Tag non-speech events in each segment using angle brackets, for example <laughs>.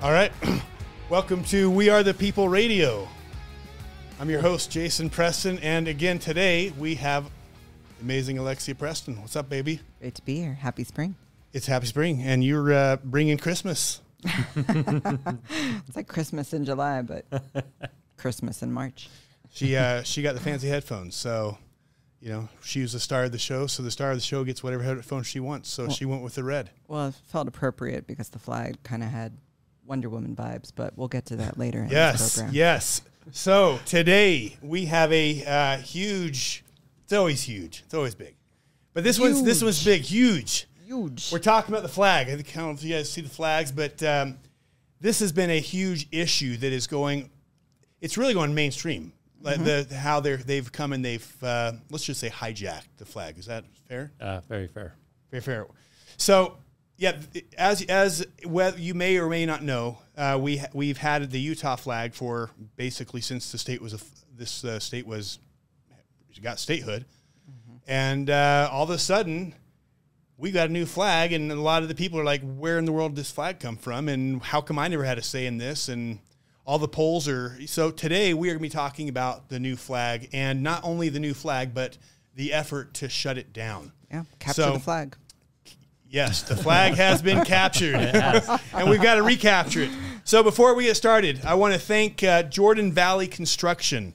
All right. <clears throat> Welcome to We Are the People Radio. I'm your host, Jason Preston. And again, today we have amazing Alexia Preston. What's up, baby? Great to be here. Happy spring. It's happy spring, and you're uh, bringing Christmas. <laughs> It's like Christmas in July, but <laughs> Christmas in March. She uh, she got the fancy headphones, so you know she was the star of the show. So the star of the show gets whatever headphones she wants. So she went with the red. Well, it felt appropriate because the flag kind of had Wonder Woman vibes, but we'll get to that later in this Yes, program. yes. So today we have a uh, huge. It's always huge. It's always big, but this one's this one's big, huge. Huge. We're talking about the flag. I don't know if you guys see the flags, but um, this has been a huge issue that is going. It's really going mainstream. Like the how they're they've come and they've uh, let's just say hijacked the flag. Is that fair? Uh, very fair. Very fair. So, yeah, as as well, you may or may not know, uh, we we've had the Utah flag for basically since the state was a, this uh, state was got statehood, and uh, all of a sudden we got a new flag, and a lot of the people are like, "Where in the world did this flag come from?" And how come I never had a say in this? And all the polls are so today we are going to be talking about the new flag, and not only the new flag, but the effort to shut it down. yeah, capture So- the flag. Yes, the flag has been captured, <laughs> and we've got to recapture it. So before we get started, I want to thank uh, Jordan Valley Construction.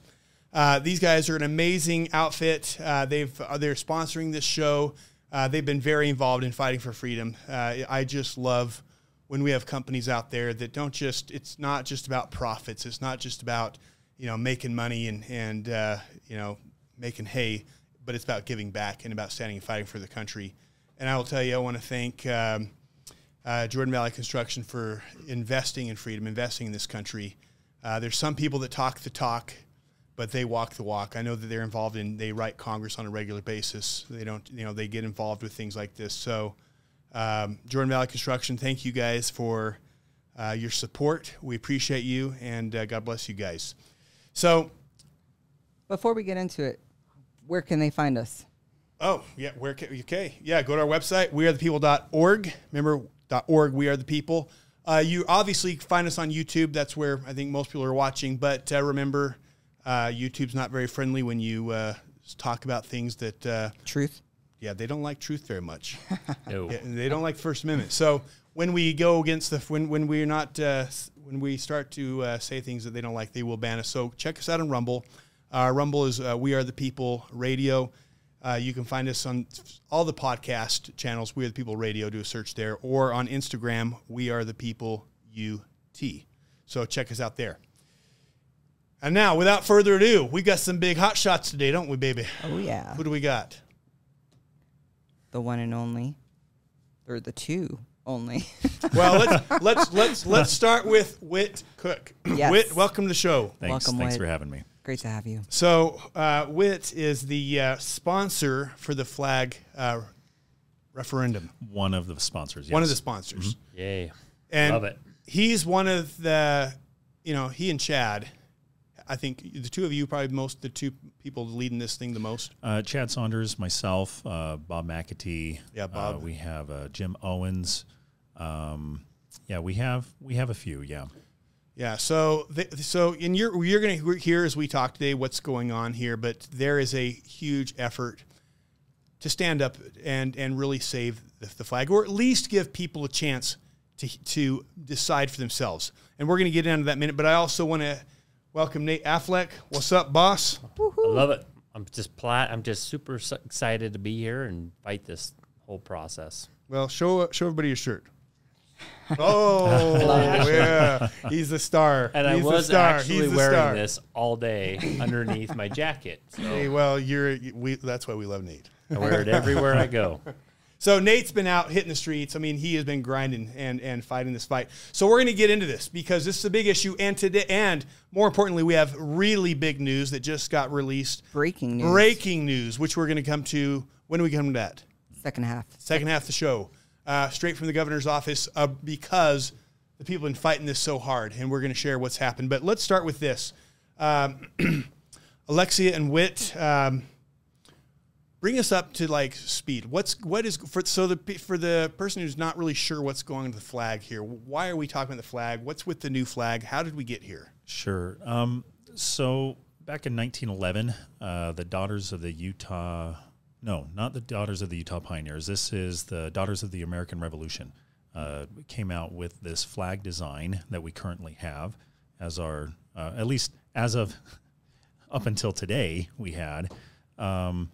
Uh, these guys are an amazing outfit. Uh, they've uh, they're sponsoring this show. Uh, they've been very involved in fighting for freedom. Uh, I just love when we have companies out there that don't just. It's not just about profits. It's not just about you know making money and and uh, you know making hay, but it's about giving back and about standing and fighting for the country. And I will tell you, I want to thank um, uh, Jordan Valley Construction for investing in freedom, investing in this country. Uh, there's some people that talk the talk, but they walk the walk. I know that they're involved in. They write Congress on a regular basis. They don't, you know, they get involved with things like this. So, um, Jordan Valley Construction, thank you guys for uh, your support. We appreciate you, and uh, God bless you guys. So, Before we get into it, where can they find us? Oh, yeah. Where can, okay. Yeah, go to our website, wearethepeople.org. Remember, .org, we are the people. Uh, you obviously find us on YouTube. That's where I think most people are watching. But uh, remember, uh, YouTube's not very friendly when you uh, talk about things that, uh, Truth. yeah, they don't like truth very much. <laughs> No. Yeah, they don't like First Amendment. So when we go against the when when we're not uh, when we start to uh, say things that they don't like, they will ban us. So check us out on Rumble. Uh, Rumble is uh, We Are the People Radio. Uh, you can find us on all the podcast channels. We Are the People Radio. Do a search there, or on Instagram. We Are the People UT. So check us out there. And now, without further ado, we got some big hot shots today, don't we, baby? Oh yeah, Who do we got? the one and only, or the two only. <laughs> Well, let's let's let's let's <laughs> start with Wit Cook. <clears throat> Yes. Wit, welcome to the show. Thanks. Welcome, Thanks Wade. for having me. Great to have you. So, uh, Wit is the uh, sponsor for the flag uh, referendum. One of the sponsors. One of the yes. sponsors, Yay. and Love it. he's one of the, you know, he and Chad. I think the two of you probably most the two people leading this thing the most. Uh, Chad Saunders, myself, uh, Bob McAtee. Yeah, Bob. Uh, we have uh, Jim Owens. Um, yeah, we have we have a few. Yeah. Yeah. So, th- so, and you're you're going to hear as we talk today what's going on here, but there is a huge effort to stand up and and really save the, the flag, or at least give people a chance to to decide for themselves. And we're going to get into that minute. But I also want to welcome Nate Affleck. What's up, boss? I love it. I'm just plat. I'm just super excited to be here and fight this whole process. Well, show show everybody your shirt. <laughs> Oh <laughs> yeah, he's the star. And he's I was the star. actually he's wearing star. this all day underneath my jacket. <laughs> So Hey, well, you're we. That's why we love Nate. I wear it everywhere I go. So Nate's been out hitting the streets. I mean, he has been grinding and and fighting this fight. So we're going to get into this because this is a big issue, and today, and more importantly, we have really big news that just got released. Breaking news. Breaking news, which we're going to come to. When do we come to that? Second half. Second half of the show, uh, straight from the governor's office, uh, because the people have been fighting this so hard, and we're going to share what's happened. But let's start with this. Um, <clears throat> Alexia and Witt, um, bring us up to like speed. What's what is for so the for the person who's not really sure what's going on with the flag here? Why are we talking about the flag? What's with the new flag? How did we get here? Sure. Um, so back in 1911, uh, the Daughters of the Utah, no, not the Daughters of the Utah Pioneers. This is the Daughters of the American Revolution. Uh, came out with this flag design that we currently have as our, uh, at least as of <laughs> up until today, we had. Um,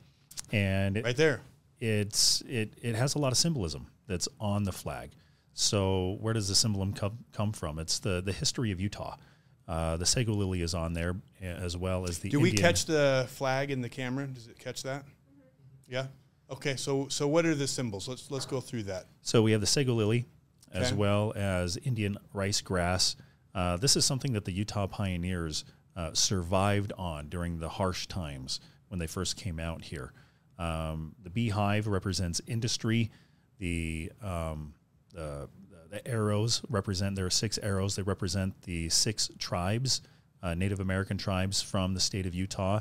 and it- Right there. it's it it has a lot of symbolism that's on the flag. So where does the symbolism come, come from? It's the the history of Utah. Uh, the sago lily is on there as well as the. Do we Indian- catch the flag in the camera? Does it catch that? Yeah. Okay. So so what are the symbols? Let's let's go through that. So we have the sago lily, as well as Indian rice grass. Uh, this is something that the Utah pioneers uh, survived on during the harsh times when they first came out here. Um, the beehive represents industry. The, um, the the arrows represent there are six arrows. They represent the six tribes, uh, Native American tribes from the state of Utah.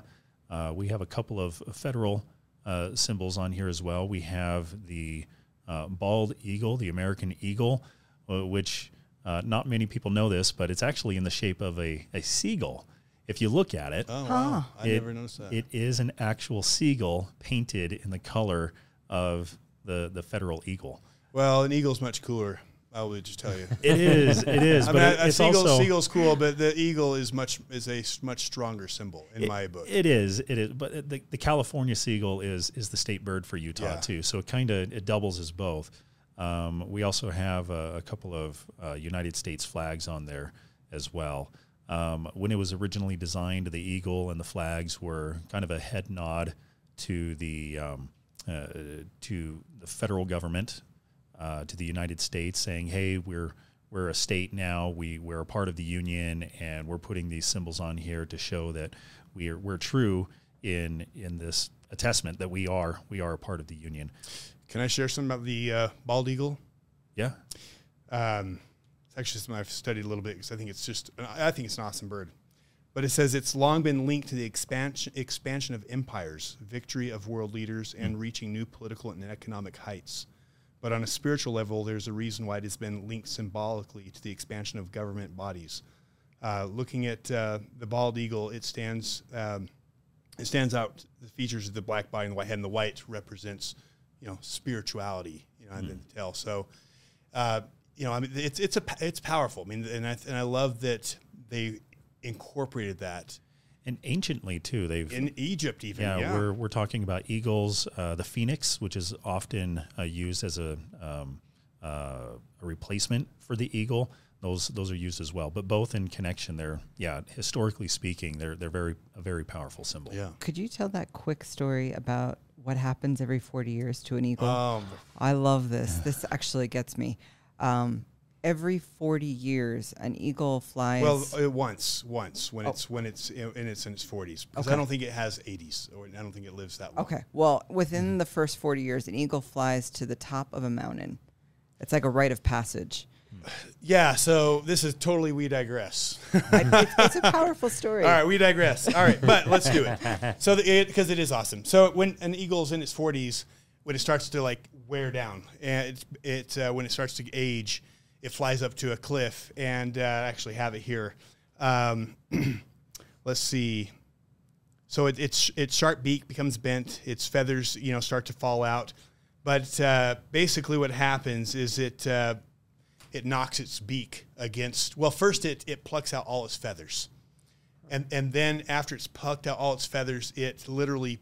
Uh, we have a couple of federal uh, symbols on here as well. We have the uh, bald eagle, the American eagle, uh, which uh, not many people know this, but it's actually in the shape of a, a seagull. If you look at it, Oh wow! I never noticed that. it is an actual seagull painted in the color of the, the federal eagle. well, an eagle's much cooler. I would just tell you. <laughs> It is, it is, I but mean, it- a it's seagull, also seagull's cool, but the eagle is much is a much stronger symbol in my book. It is, it is, but the, the California seagull is is the state bird for Utah Yeah. too. So it kind of it doubles as both. Um, we also have a, a couple of uh, United States flags on there as well. Um, when it was originally designed, the eagle and the flags were kind of a head nod to the um, uh, to the federal government, uh, to the United States, saying, "Hey, we're we're a state now. We we're a part of the union, and we're putting these symbols on here to show that we're we're true in in this attestment that we are we are a part of the union." Can I share something about the uh, bald eagle? Yeah, Um, it's actually something I've studied a little bit because I think it's just I think it's an awesome bird. But it says it's long been linked to the expansion expansion of empires, victory of world leaders, and reaching new political and economic heights. But on a spiritual level, there's a reason why it has been linked symbolically to the expansion of government bodies. Uh, looking at uh, the bald eagle, it stands um, it stands out. The features of the black body and the white head, and the white represents you know spirituality. You know, and the tail. So uh, you know, I mean, it's it's a it's powerful. I mean, and I and I love that they incorporated that and anciently too, they've in Egypt, even. yeah, Yeah, we're we're talking about eagles, uh, the phoenix, which is often uh, used as a um, uh, a replacement for the eagle. Those those are used as well, but both in connection. They're yeah, historically speaking, they're they're very a very powerful symbol. yeah. Could you tell that quick story about what happens every 40 years to an eagle? Um, I love this. This actually gets me. Um, every 40 years, an eagle flies. well, uh, once, once when it's when it's in, in its in its forties. Because I don't think it has eighties, or I don't think it lives that long. okay. Well, within the first 40 years, an eagle flies to the top of a mountain. It's like a rite of passage. <sighs> Yeah. So this is totally we digress. It's, it's a <laughs> powerful story. All right, we digress. All right, but let's do it. So because it is awesome. So when an eagle's in its forties, when it starts to like wear down, and it's it uh, when it starts to age, it flies up to a cliff. And uh, I actually have it here. Um, <clears throat> let's see. So it, its its sharp beak becomes bent. Its feathers, you know, start to fall out. But uh, basically, what happens is it uh, it knocks its beak against. Well, first it it plucks out all its feathers, and and then after it's plucked out all its feathers, it literally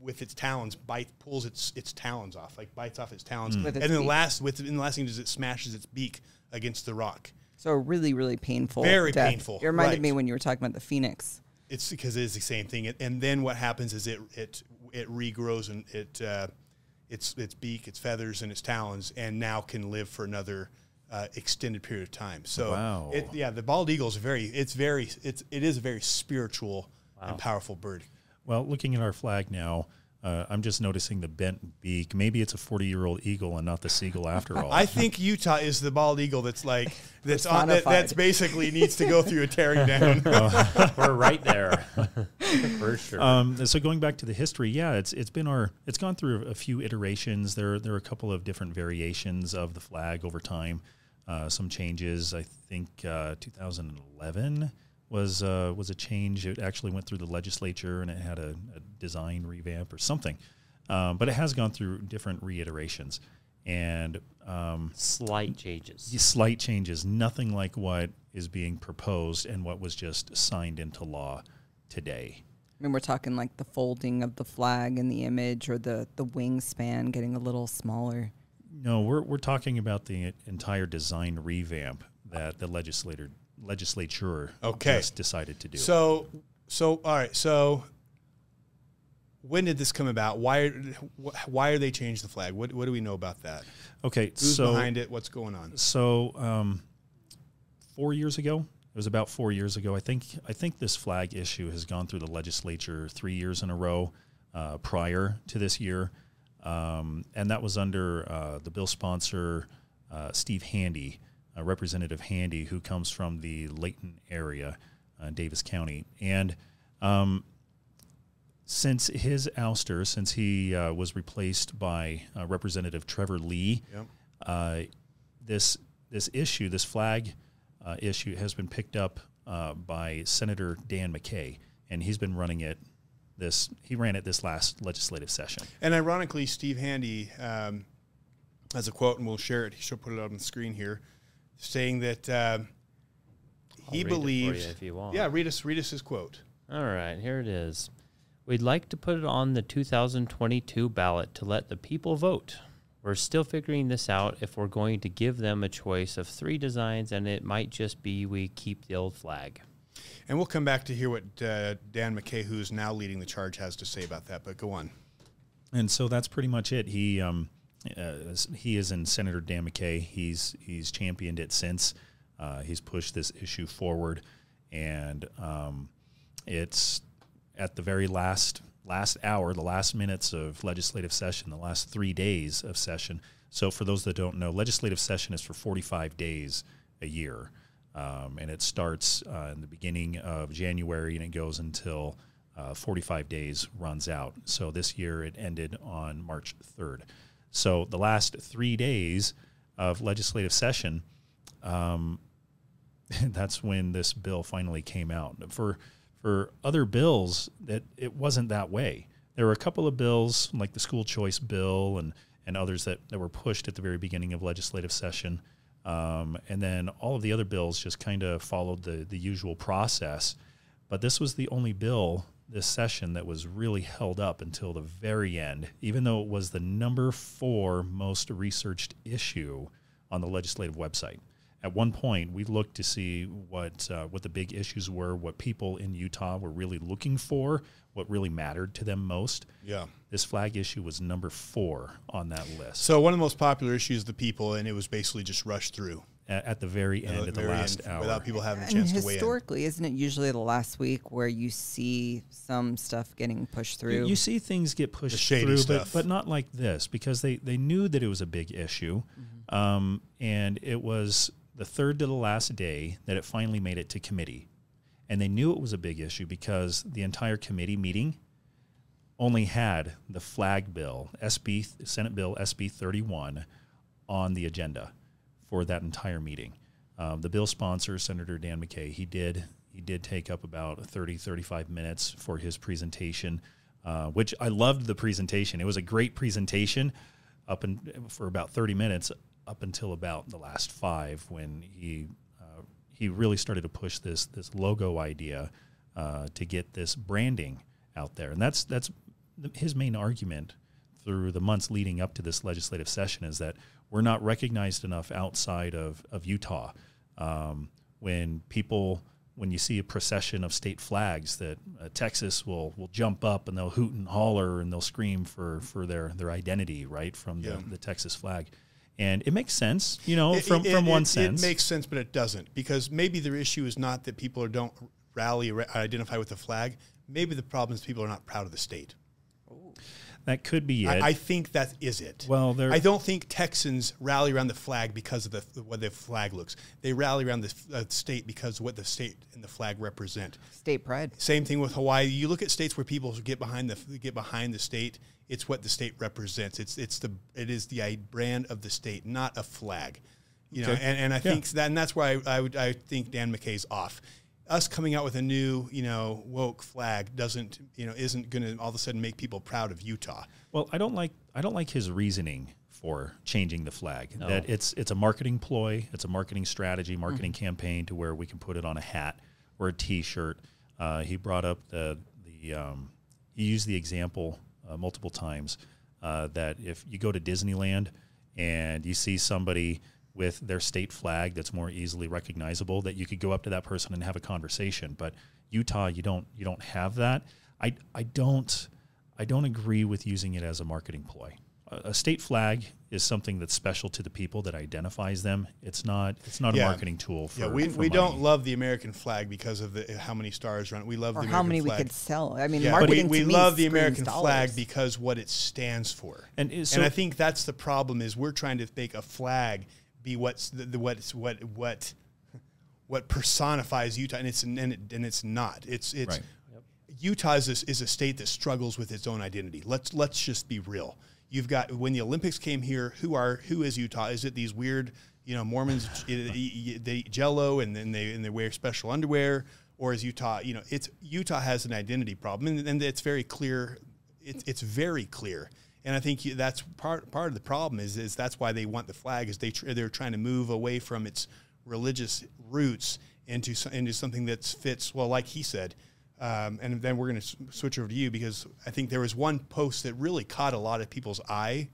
with its talons bite pulls its its talons off, like bites off its talons, With its and then the last with and the last thing is it smashes its beak against the rock. So really, really painful. Very death. painful, It reminded right. me when you were talking about the phoenix. It's because it is the same thing, and then what happens is it it it regrows and it uh, its its beak, its feathers, and its talons, and now can live for another uh, extended period of time. So, Wow. it, yeah, the bald eagle is very it's very it's it is a very spiritual and powerful bird. Well, looking at our flag now, Uh, I'm just noticing the bent beak. Maybe it's a 40 year old eagle and not the seagull after all. I think Utah is the bald eagle that's like <laughs> that's on that, that's basically needs to go through a tearing <laughs> down. <laughs> We're right there, for sure. Um, so going back to the history, yeah, it's it's been our it's gone through a few iterations. There there are a couple of different variations of the flag over time. Uh, some changes. I think uh, 2011 was uh, was a change. It actually went through the legislature and it had a, a design revamp or something. Um, but it has gone through different reiterations and um, Slight changes. slight changes. Nothing like what is being proposed and what was just signed into law today. I mean, we're talking like the folding of the flag and the image, or the the wingspan getting a little smaller. No, we're we're talking about the entire design revamp that the legislator legislature Okay. just decided to do. So, so all right. So, when did this come about? Why why are they changed the flag? What what do we know about that? okay, Who's so behind it? What's going on? so um, four years ago, it was about four years ago. I think I think this flag issue has gone through the legislature three years in a row uh, prior to this year, um, and that was under uh, the bill sponsor uh, Steve Handy, uh, Representative Handy, who comes from the Layton area, uh, Davis County, and um, since his ouster, since he uh, was replaced by uh, Representative Trevor Lee, Yep. uh, this this issue, this flag uh, issue, has been picked up uh, by Senator Dan McCay, and he's been running it. This he ran it this last legislative session. And ironically, Steve Handy um, has a quote, and we'll share it. She'll put it on the screen here, saying that uh, I'll he read it for believes. you if you want. Yeah, read us read us his quote. All right, here it is. We'd like to put it on the 2022 ballot to let the people vote. We're still figuring this out if we're going to give them a choice of three designs, and it might just be we keep the old flag. And we'll come back to hear what uh, Dan McCay, who's now leading the charge, has to say about that. But go on. And so that's pretty much it. He um, uh, he is in Senator Dan McCay. He's he's championed it since. Uh, he's pushed this issue forward, and um, it's at the very last last hour, the last minutes of legislative session, the last three days of session. So for those that don't know, legislative session is for 45 days a year, um, and it starts uh, in the beginning of January and it goes until uh, 45 days runs out. So this year it ended on March 3rd. So the last three days of legislative session, um, <laughs> that's when this bill finally came out. For for other bills, that it wasn't that way. There were a couple of bills like the school choice bill and and others that, that were pushed at the very beginning of legislative session. Um, and then all of the other bills just kind of followed the, the usual process. But this was the only bill this session that was really held up until the very end, even though it was the number four most researched issue on the legislative website. At one point, we looked to see what uh, what the big issues were, what people in Utah were really looking for, what really mattered to them most. Yeah. This flag issue was number four on that list So one of the most popular issues the people, and it was basically just rushed through at, at the very end at of the last end hour. without people having a And chance to weigh in. historically, isn't it usually the last week where you see some stuff getting pushed through? You see things get pushed shady through, stuff. but, but not like this because they, they knew that it was a big issue. Um, and it was the third to the last day that it finally made it to committee. And they knew it was a big issue because the entire committee meeting only had the flag bill, SB Senate Bill SB 31, on the agenda for that entire meeting. Um, the bill sponsor, Senator Dan McCay, he did he did take up about 30, 35 minutes for his presentation, uh, which I loved the presentation. It was a great presentation up in, for about 30 minutes up until about the last five when he uh, he really started to push this this logo idea uh, to get this branding out there, and that's that's his main argument through the months leading up to this legislative session is that we're not recognized enough outside of of Utah. Um, when people when you see a procession of state flags that uh, Texas will will jump up and they'll hoot and holler and they'll scream for for their their identity right from Yeah. the, the Texas flag, and it makes sense, you know, It- from it- from it- one sense. It makes sense, but it doesn't because maybe their issue is not that people don't rally or identify with the flag. Maybe the problem is people are not proud of the state. That could be it. I, I think that is it. Well, there- I don't think Texans rally around the flag because of the the way the flag looks. They rally around the uh, state because of what the state and the flag represent. State pride. Same thing with Hawaii. You look at states where people get behind the get behind the state. It's what the state represents. It's it's the it is the brand of the state, not a flag. You know, Okay. and, and I think that and that's why I, I would I think Dan McCay's off. Us coming out with a new you know woke flag doesn't you know isn't going to all of a sudden make people proud of Utah. Well, I don't like I don't like his reasoning for changing the flag. That it's it's a marketing ploy, it's a marketing strategy, marketing campaign to where we can put it on a hat or a T-shirt. Uh, he brought up the the um, he used the example uh, multiple times uh, that if you go to Disneyland and you see somebody with their state flag that's more easily recognizable, that you could go up to that person and have a conversation. But Utah, you don't you don't have that. I I don't. I don't agree with using it as a marketing ploy. A, a state flag is something that's special to the people that identifies them. It's not. It's not Yeah. a marketing tool. For, Yeah, we, for we money. don't love the American flag because of the how many stars run. We love Or the how American many we flag. could sell. I mean, Yeah, we, marketing we to me love the screams American flag because what it stands for. And is- and so- I think that's the problem is we're trying to make a flag be what's the, the what's what what what personifies Utah, and it's and, it, and it's not. It's it's Right. Utah is a, is a state that struggles with its own identity. Let's let's just be real. You've got when the Olympics came here. Who are who is Utah? Is it these weird you know Mormons? <laughs> they eat Jello and then they and they wear special underwear, or is Utah? You know, it's Utah has an identity problem, and, and it's very clear. It's it's very clear. And I think that's part part of the problem is is that's why they want the flag is they tr- they're trying to move away from its religious roots into into something that fits well, like he said. Um, and then we're going to switch over to you because I think there was one post that really caught a lot of people's eye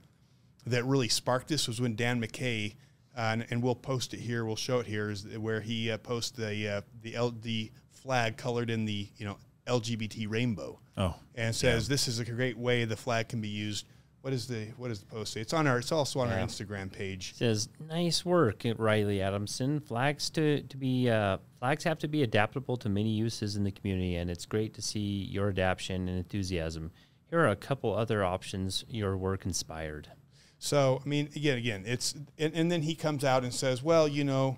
that really sparked this was when Dan McCay, uh, and, and we'll post it here, we'll show it here, is where he uh, posted the uh, the L, the flag colored in the you know LGBT rainbow. Oh, and says this is a great way the flag can be used. What is the what is the post say? It's on our it's also on our Instagram page. says nice work Riley Adamson flags to to be uh, flags have to be adaptable to many uses in the community and it's great to see your adaptation and enthusiasm here are a couple other options your work inspired So I mean, again, again, it's and, and then he comes out and says, well, you know,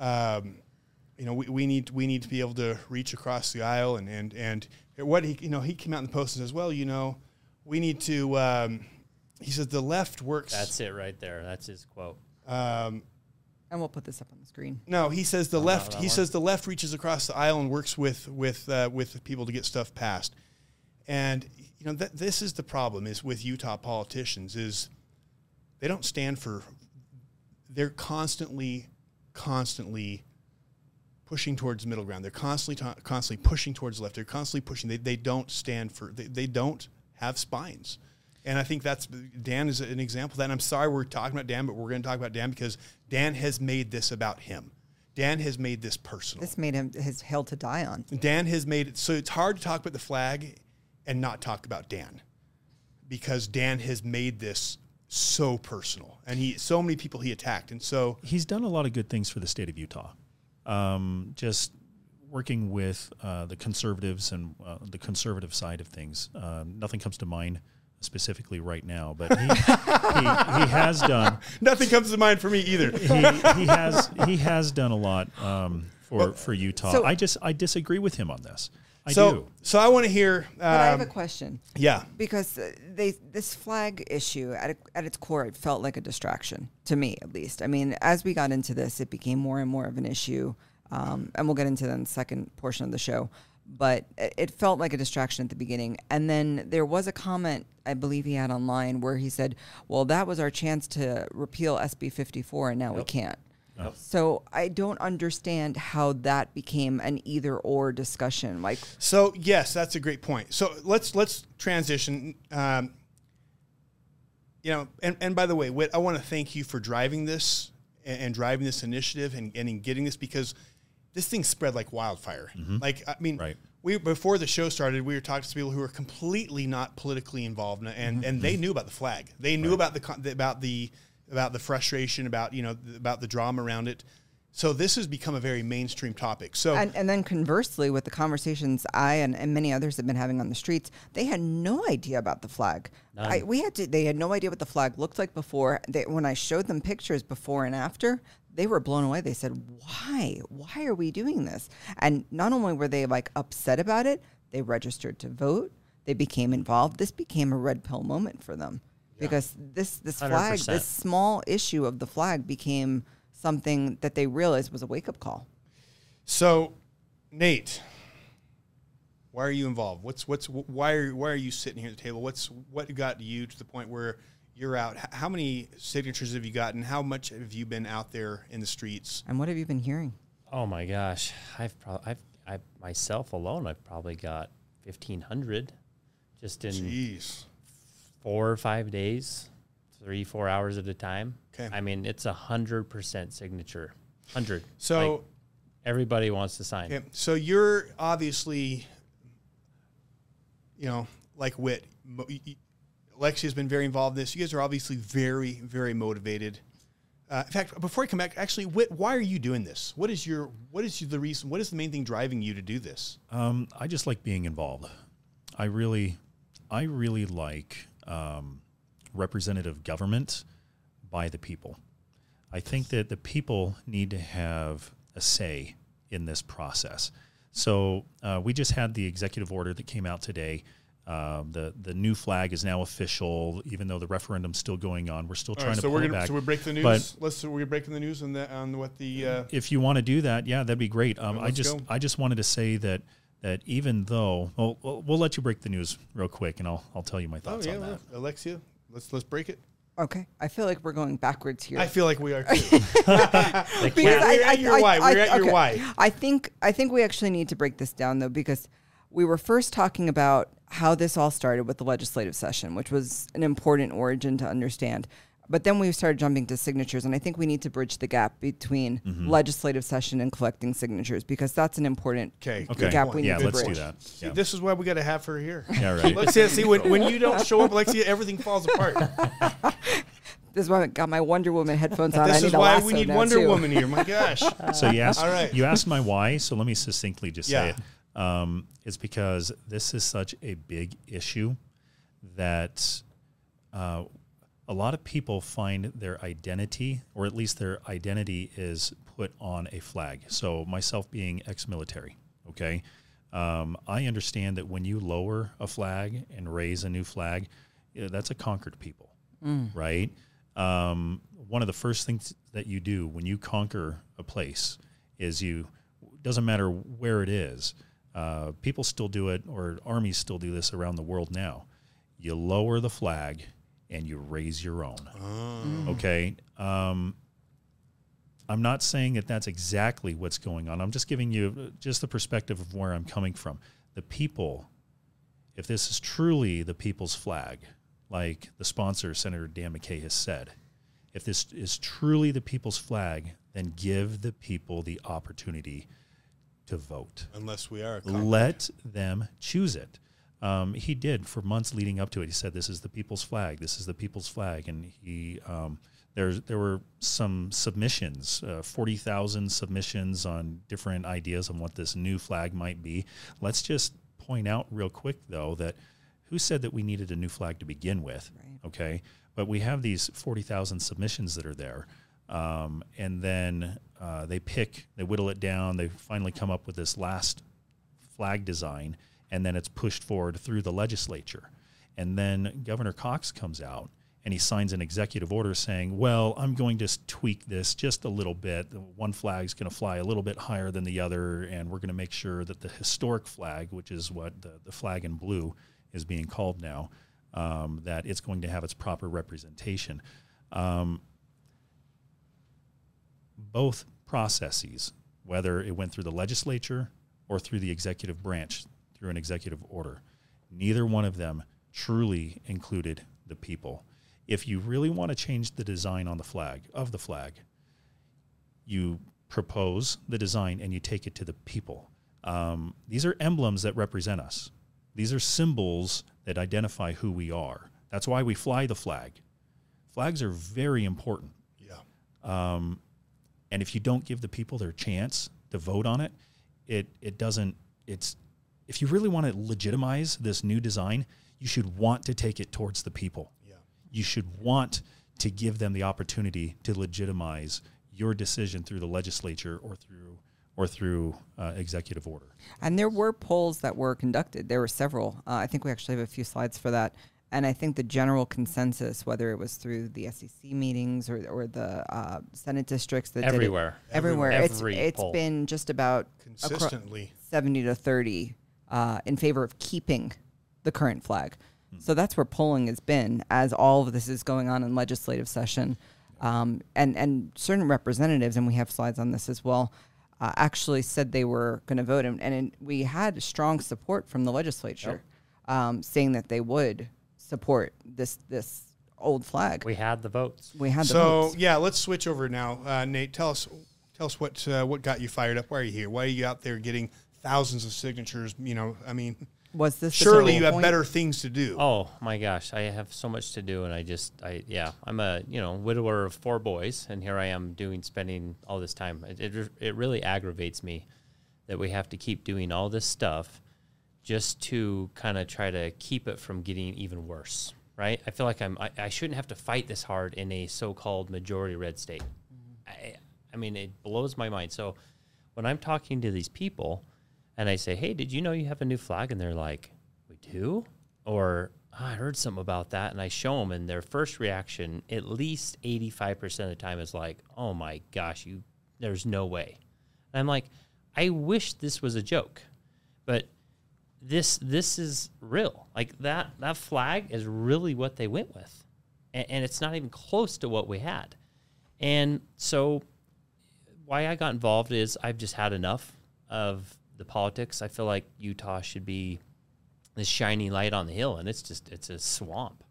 um, you know, we, we need we need to be able to reach across the aisle and and and what he you know he came out in the post and says, well, you know, we need to. Um, he says the left works. that's it right there that's his quote um, And we'll put this up on the screen. no, he says the left. that He one. says the left reaches across the aisle and works with with uh, with people to get stuff passed. And you know that this is the problem is with Utah politicians is they don't stand for. They're constantly, constantly pushing towards middle ground. They're constantly ta- constantly pushing towards the left. They're constantly pushing. They, they don't stand for. They, they don't have spines. And I think that's Dan is an example of that. And I'm sorry we're talking about Dan, but we're going to talk about Dan because Dan has made this about him. Dan has made this personal. This made him his hell to die on. Dan has made it so it's hard to talk about the flag and not talk about Dan because Dan has made this so personal and he so many people he attacked and so he's done a lot of good things for the state of Utah. Um, just working with uh, the conservatives and uh, the conservative side of things. Um, nothing comes to mind specifically right now, but he, he, he has done <laughs> nothing comes to mind for me either. <laughs> he, he has he has done a lot um, for for Utah. so- I just I disagree with him on this. I so do. so I want to hear But I have a um, question. yeah because uh, they this flag issue at, at its core it felt like a distraction to me at least i mean as we got into this it became more and more of an issue um, and we'll get into that in the second portion of the show but it, it felt like a distraction at the beginning and then there was a comment i believe he had online where he said well that was our chance to repeal sb 54 and now we can't so i don't understand how that became an either or discussion like So yes, that's a great point. So let's let's transition. Um, you know, and, and by the way, Whit, I want to thank you for driving this and, and driving this initiative and, and in getting this because this thing spread like wildfire. Mm-hmm. Like I mean, Right. we before the show started, we were talking to people who were completely not politically involved, and mm-hmm. and they mm-hmm. knew about the flag. They knew about the about the about the frustration about you know about the drama around it. So this has become a very mainstream topic. So And, and then conversely, with the conversations I and, and many others have been having on the streets, they had no idea about the flag. I, we had to. They had no idea what the flag looked like before. They, when I showed them pictures before and after, they were blown away. They said, "Why? Why are we doing this?" And not only were they like upset about it, they registered to vote. They became involved. This became a red pill moment for them because this this flag, 100%. this small issue of the flag, became something that they realized was a wake up call. So, Nate, why are you involved? What's what's why are why are you sitting here at the table? What's what got you to the point where you're out? How many signatures have you gotten? How much have you been out there in the streets? And what have you been hearing? Oh my gosh, I've probably I've I myself alone I've probably got fifteen hundred, just in Jeez. four or five days, three four hours at a time. 'Kay. I mean it's a hundred percent signature, hundred. So, Like, everybody wants to sign. okay, so you're obviously, you know, like Wit. Alexia's been very involved in this. You guys are obviously very, very motivated. Uh, in fact, before I come back, actually, Wit, why are you doing this? What is your what is the reason? What is the main thing driving you to do this? Um, I just like being involved. I really, I really like um, representative government by the people. I think that the people need to have a say in this process. So uh, we just had the executive order that came out today. Um, the the new flag is now official, even though the referendum's still going on. We're still All trying right, to so pull we're it gonna back. so we break the news. But- Let's so we're breaking the news on the on what the uh, if you want to do that, yeah, that'd be great. Um, I just go. I just wanted to say that that even though well, we'll, we'll let you break the news real quick, and I'll I'll tell you my oh thoughts yeah, on that. well, Alexia, let's let's break it. Okay, I feel like we're going backwards here. I feel like we are. Too. They <laughs> Because can't- We're at your why. We're at your why. I think I think we actually need to break this down though because we were first talking about how this all started with the legislative session, which was an important origin to understand. But then we started jumping to signatures, and I think we need to bridge the gap between Mm-hmm. legislative session and collecting signatures because that's an important Okay. Okay, gap we need yeah, to let's do that. See, Yeah, This is why we got to have her here. <laughs> yeah right. Alexia, see when, when you don't show up, Alexia, <laughs> everything falls apart. <laughs> This is why I got my Wonder Woman headphones on. I this need is a why we need Wonder too. Woman here. My gosh. So you asked All right. you asked my why. So let me succinctly just Yeah. say it. Um, it's because this is such a big issue that uh, a lot of people find their identity, or at least their identity, is put on a flag. So myself being ex-military, okay, um, I understand that when you lower a flag and raise a new flag, yeah, that's a conquered people, right? Um, one of the first things that you do when you conquer a place is you doesn't matter where it is. Uh, people still do it, or armies still do this around the world now. You lower the flag and you raise your own. Okay. Um, I'm not saying that that's exactly what's going on. I'm just giving you just the perspective of where I'm coming from. The people, if this is truly the people's flag, like the sponsor, Senator Dan McCay, has said, if this is truly the people's flag, then give the people the opportunity to vote. Unless we are. A Let them choose it. Um, he did for months leading up to it. He said, "This is the people's flag. This is the people's flag." And he um, there's there were some submissions, uh, forty thousand submissions on different ideas on what this new flag might be. Let's just point out real quick though that who said that we needed a new flag to begin with? Right. Okay, but we have these forty thousand submissions that are there. Um, and then uh, they pick, they whittle it down. They finally come up with this last flag design, and then it's pushed forward through the legislature. And then Governor Cox comes out and he signs an executive order saying, Well, I'm going to tweak this just a little bit. One flag's going to fly a little bit higher than the other, and we're going to make sure that the historic flag, which is what the, the flag in blue is being called now, um, that it's going to have its proper representation. Um, both processes, whether it went through the legislature or through the executive branch through an executive order, neither one of them truly included the people. If you really want to change the design on the flag, of the flag, you propose the design and you take it to the people. Um, these are emblems that represent us. These are symbols that identify who we are. That's why we fly the flag. Flags are very important. yeah. And if you don't give the people their chance to vote on it, it it doesn't. It's if you really want to legitimize this new design, you should want to take it towards the people. Yeah. You should want to give them the opportunity to legitimize your decision through the legislature or through or through uh, executive order. And there were polls that were conducted. There were several. Uh, I think we actually have a few slides for that. And I think the general consensus, whether it was through the SEC meetings or, or the uh, Senate districts that did it- Everywhere. everywhere, Every it's, it's poll. been just about acro- Consistently. 70 to 30 uh, in favor of keeping the current flag. So that's where polling has been as all of this is going on in legislative session. Um, and, and certain representatives, and we have slides on this as well, uh, actually said they were going to vote. And, and it- we had strong support from the legislature um, saying that they would support this, this old flag. We had the votes. We had the So votes. yeah, let's switch over now. Uh, Nate, tell us tell us what uh, what got you fired up. Why are you here? Why are you out there getting thousands of signatures? You know, I mean, Was this surely you have point? better things to do. Oh my gosh, I have so much to do, and I just, I yeah, I'm a you know widower of four boys, and here I am doing spending all this time. It it, it really aggravates me that we have to keep doing all this stuff just to kind of try to keep it from getting even worse. Right? I feel like I'm. I, I shouldn't have to fight this hard in a so-called majority red state. Mm-hmm. I, I mean, it blows my mind. So when I'm talking to these people and I say, "Hey, did you know you have a new flag?" and they're like, "We do," or "Oh, "I heard something about that," and I show them, and their first reaction, at least 85% of the time, is like, "Oh my gosh, you, there's no way." And I'm like, I wish this was a joke, but this this is real. Like that that flag is really what they went with, and, and it's not even close to what we had. And so, why I got involved is I've just had enough of the politics. I feel like Utah should be this shiny light on the hill, and it's just it's a swamp.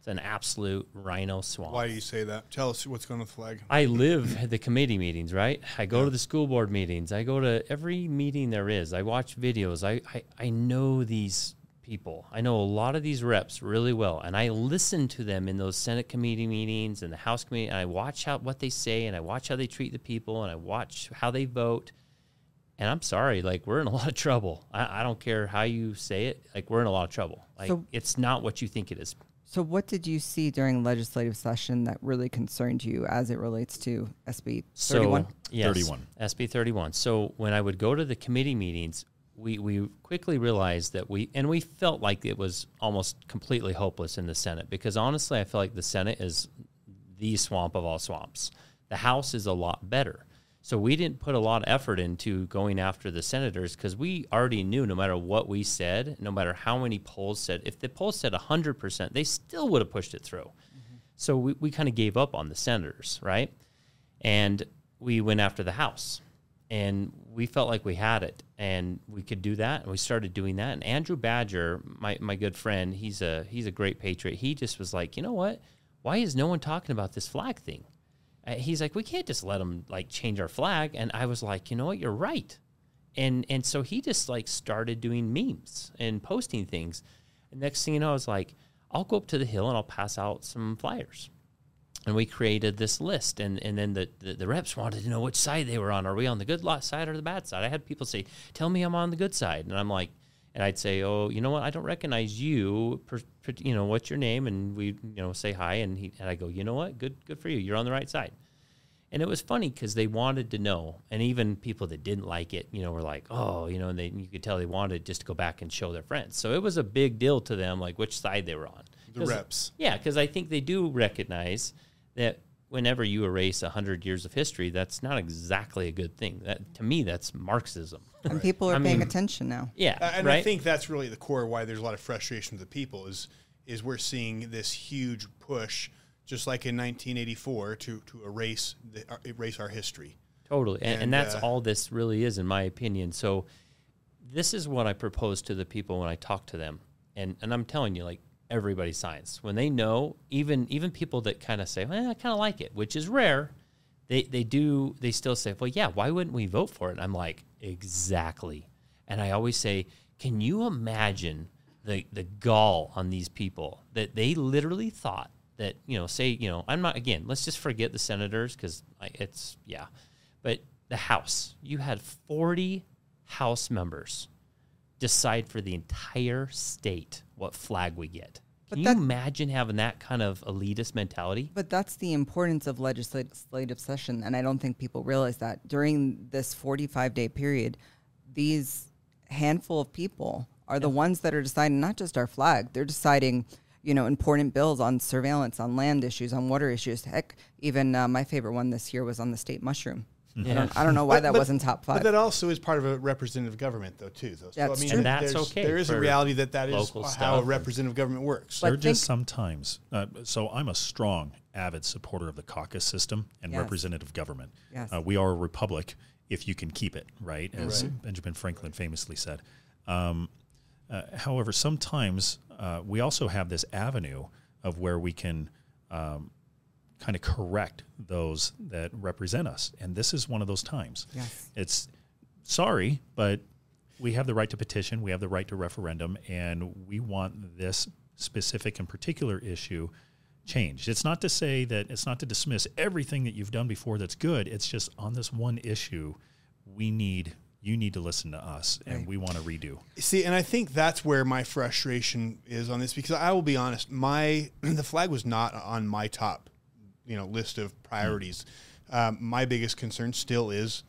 It's an absolute RINO swamp. Why do you say that? Tell us what's going on with the flag. I live at the committee meetings, right? I go to the school board meetings. I go to every meeting there is. I watch videos. I, I, I know these people. I know a lot of these reps really well. And I listen to them in those Senate committee meetings and the House committee. And I watch how, what they say and I watch how they treat the people and I watch how they vote. And I'm sorry, like we're in a lot of trouble. I, I don't care how you say it. Like we're in a lot of trouble. Like So- it's not what you think it is. So, what did you see during legislative session that really concerned you as it relates to SB 31? So, yes, 31. SB 31. So when I would go to the committee meetings, we, we quickly realized that we, and we felt like it was almost completely hopeless in the Senate because honestly, I feel like the Senate is the swamp of all swamps. The House is a lot better. So we didn't put a lot of effort into going after the senators because we already knew no matter what we said, no matter how many polls said, if the polls said 100%, they still would have pushed it through. Mm-hmm. So we, we kind of gave up on the senators, right? And we went after the House. And we felt like we had it and we could do that. And we started doing that. And Andrew Badger, my, my good friend, he's a he's a great patriot. He just was like, you know what? Why is no one talking about this flag thing? Uh, he's like, we can't just let them like change our flag. And I was like, you know what? You're right. And and so he just like started doing memes and posting things. And next thing you know, I was like, I'll go up to the hill and I'll pass out some flyers. And we created this list and, and then the, the, the reps wanted to know which side they were on. Are we on the good side or the bad side? I had people say tell me i'm on the good side. And i'm like and i'd say oh you know what? I don't recognize you per, per, you know what's your name? And we you know say hi and, he, and i go you know what? Good good for you. You're on the right side and it was funny because they wanted to know and even people that didn't like it you know were like oh you know and they, you could tell they wanted just to go back and show their friends so it was a big deal to them like which side they were on The 'Cause- reps. yeah, because I think they do recognize that whenever you erase 100 years of history, that's not exactly a good thing. That To me, that's Marxism. And people are I paying mean- attention now. yeah, Uh, and right? I think that's really the core why there's a lot of frustration with the people is is we're seeing this huge push, just like in 1984, to to erase the, uh, erase our history. Totally. And, and, And, that's uh, all this really is, in my opinion. So, this is what I propose to the people when I talk to them. And, and I'm telling you, like, everybody signs. When they know, even even people that kind of say, well, I kind of like it, which is rare, they, they do, they still say, well, yeah, why wouldn't we vote for it? And I'm like, exactly. And I always say, can you imagine the, the gall on these people that they literally thought that, you know, say, you know, I'm not, again, let's just forget the senators because it's, yeah. But the House, you had 40 House members decide for the entire state what flag we get. But Can that- you imagine having that kind of elitist mentality? But that's the importance of legislative session, and I don't think people realize that during this 45 day period, these handful of people are the ones that are deciding not just our flag; they're deciding, you know, important bills on surveillance, on land issues, on water issues. Heck, even uh, my favorite one this year was on the state mushroom. I, don't, I don't know why But- that but- wasn't top five. But that also is part of a representative government, though, too. Though. So, That's I mean, true. And that's there's- okay There is a reality that that is how a representative government works. But there just sometimes. Uh, so I'm a strong, avid supporter of the caucus system and Yes. representative government. Yes. Uh, we are a republic if you can keep it, right? As Benjamin Franklin famously said. Um, uh, however, sometimes uh, we also have this avenue of where we can um, kind of correct those that represent us, and this is one of those times. Yes. It's sorry, but we have the right to petition, we have the right to referendum, and we want this specific and particular issue changed. It's not to say that it's not to dismiss everything that you've done before that's good. It's just on this one issue, we need you need to listen to us, and Right. we want to redo. See, and I think that's where my frustration is on this because I will be honest, my <clears throat> the flag was not on my top, you know, list of priorities. Um, my biggest concern still is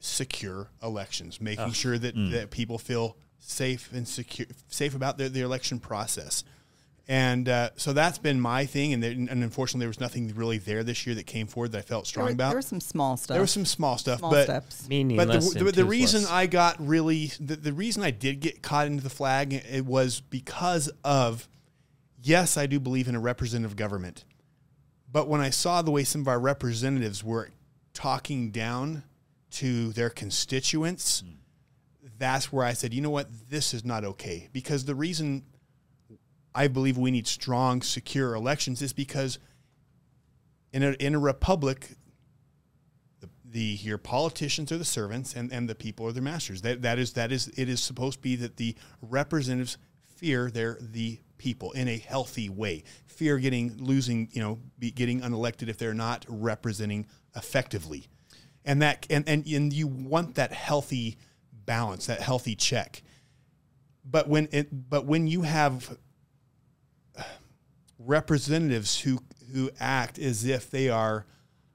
secure elections, making sure that, that people feel safe and secure, safe about their, their election process. And uh, so that's been my thing, and, there, and unfortunately, there was nothing really there this year that came forward that I felt strong were, about. there was some small stuff. There was some small stuff, small but steps. but Meaningless the, the, the reason. I got really the, the reason I did get caught into the flag it was because of yes, I do believe in a representative government. But when I saw the way some of our representatives were talking down to their constituents, that's where I said, you know what, this is not okay. Because the reason I believe we need strong, secure elections is because in a, in a republic, the, the your politicians are the servants and, and the people are their masters. That that is that is it is supposed to be that the representatives fear they're the people in a healthy way. Fear getting losing, you know, be, getting unelected if they're not representing effectively. And that and, and and you want that healthy balance, that healthy check. But when it but when you have representatives who who act as if they are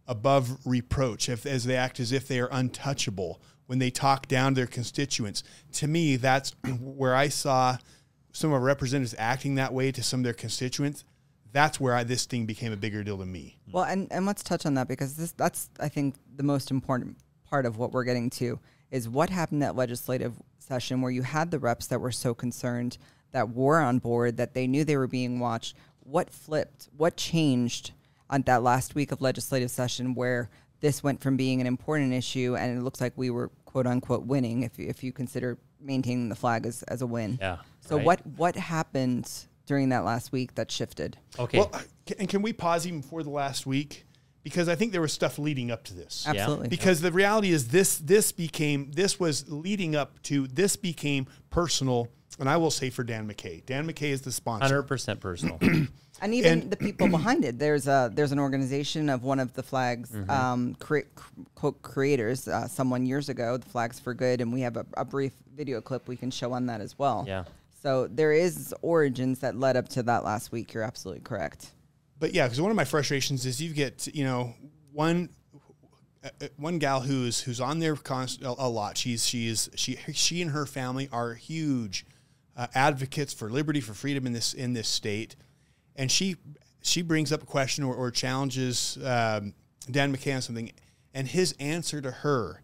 above reproach, if, as they act as if they are untouchable when they talk down to their constituents. To me, that's <clears throat> where I saw some of our representatives acting that way to some of their constituents. That's where I, this thing became a bigger deal to me. Well, and, and let's touch on that because this that's I think the most important part of what we're getting to is what happened that legislative session where you had the reps that were so concerned that were on board that they knew they were being watched. What flipped? What changed on that last week of legislative session where this went from being an important issue and it looks like we were quote unquote winning if you, if you consider maintaining the flag as, as a win. Yeah, So right. what what happened during that last week that shifted? Okay. Well, and can we pause even for the last week? Because I think there was stuff leading up to this. Absolutely. Because the reality is this this became this was leading up to this became personal, and I will say for Dan McCay. Dan McCay is the sponsor. Hundred percent personal. <clears throat> and even And- the people behind it. There's a there's an organization of one of the flags Mm-hmm. um, cre- quote creators. Uh, someone years ago, the Flags for Good, and we have a, a brief video clip we can show on that as well. Yeah. So there is origins that led up to that last week. You're absolutely correct. But yeah, because one of my frustrations is you get you know one uh, one gal who's who's on there a lot. She's she's she she and her family are huge uh, advocates for liberty for freedom in this in this state, and she she brings up a question or, or challenges um, Dan McCann something, and his answer to her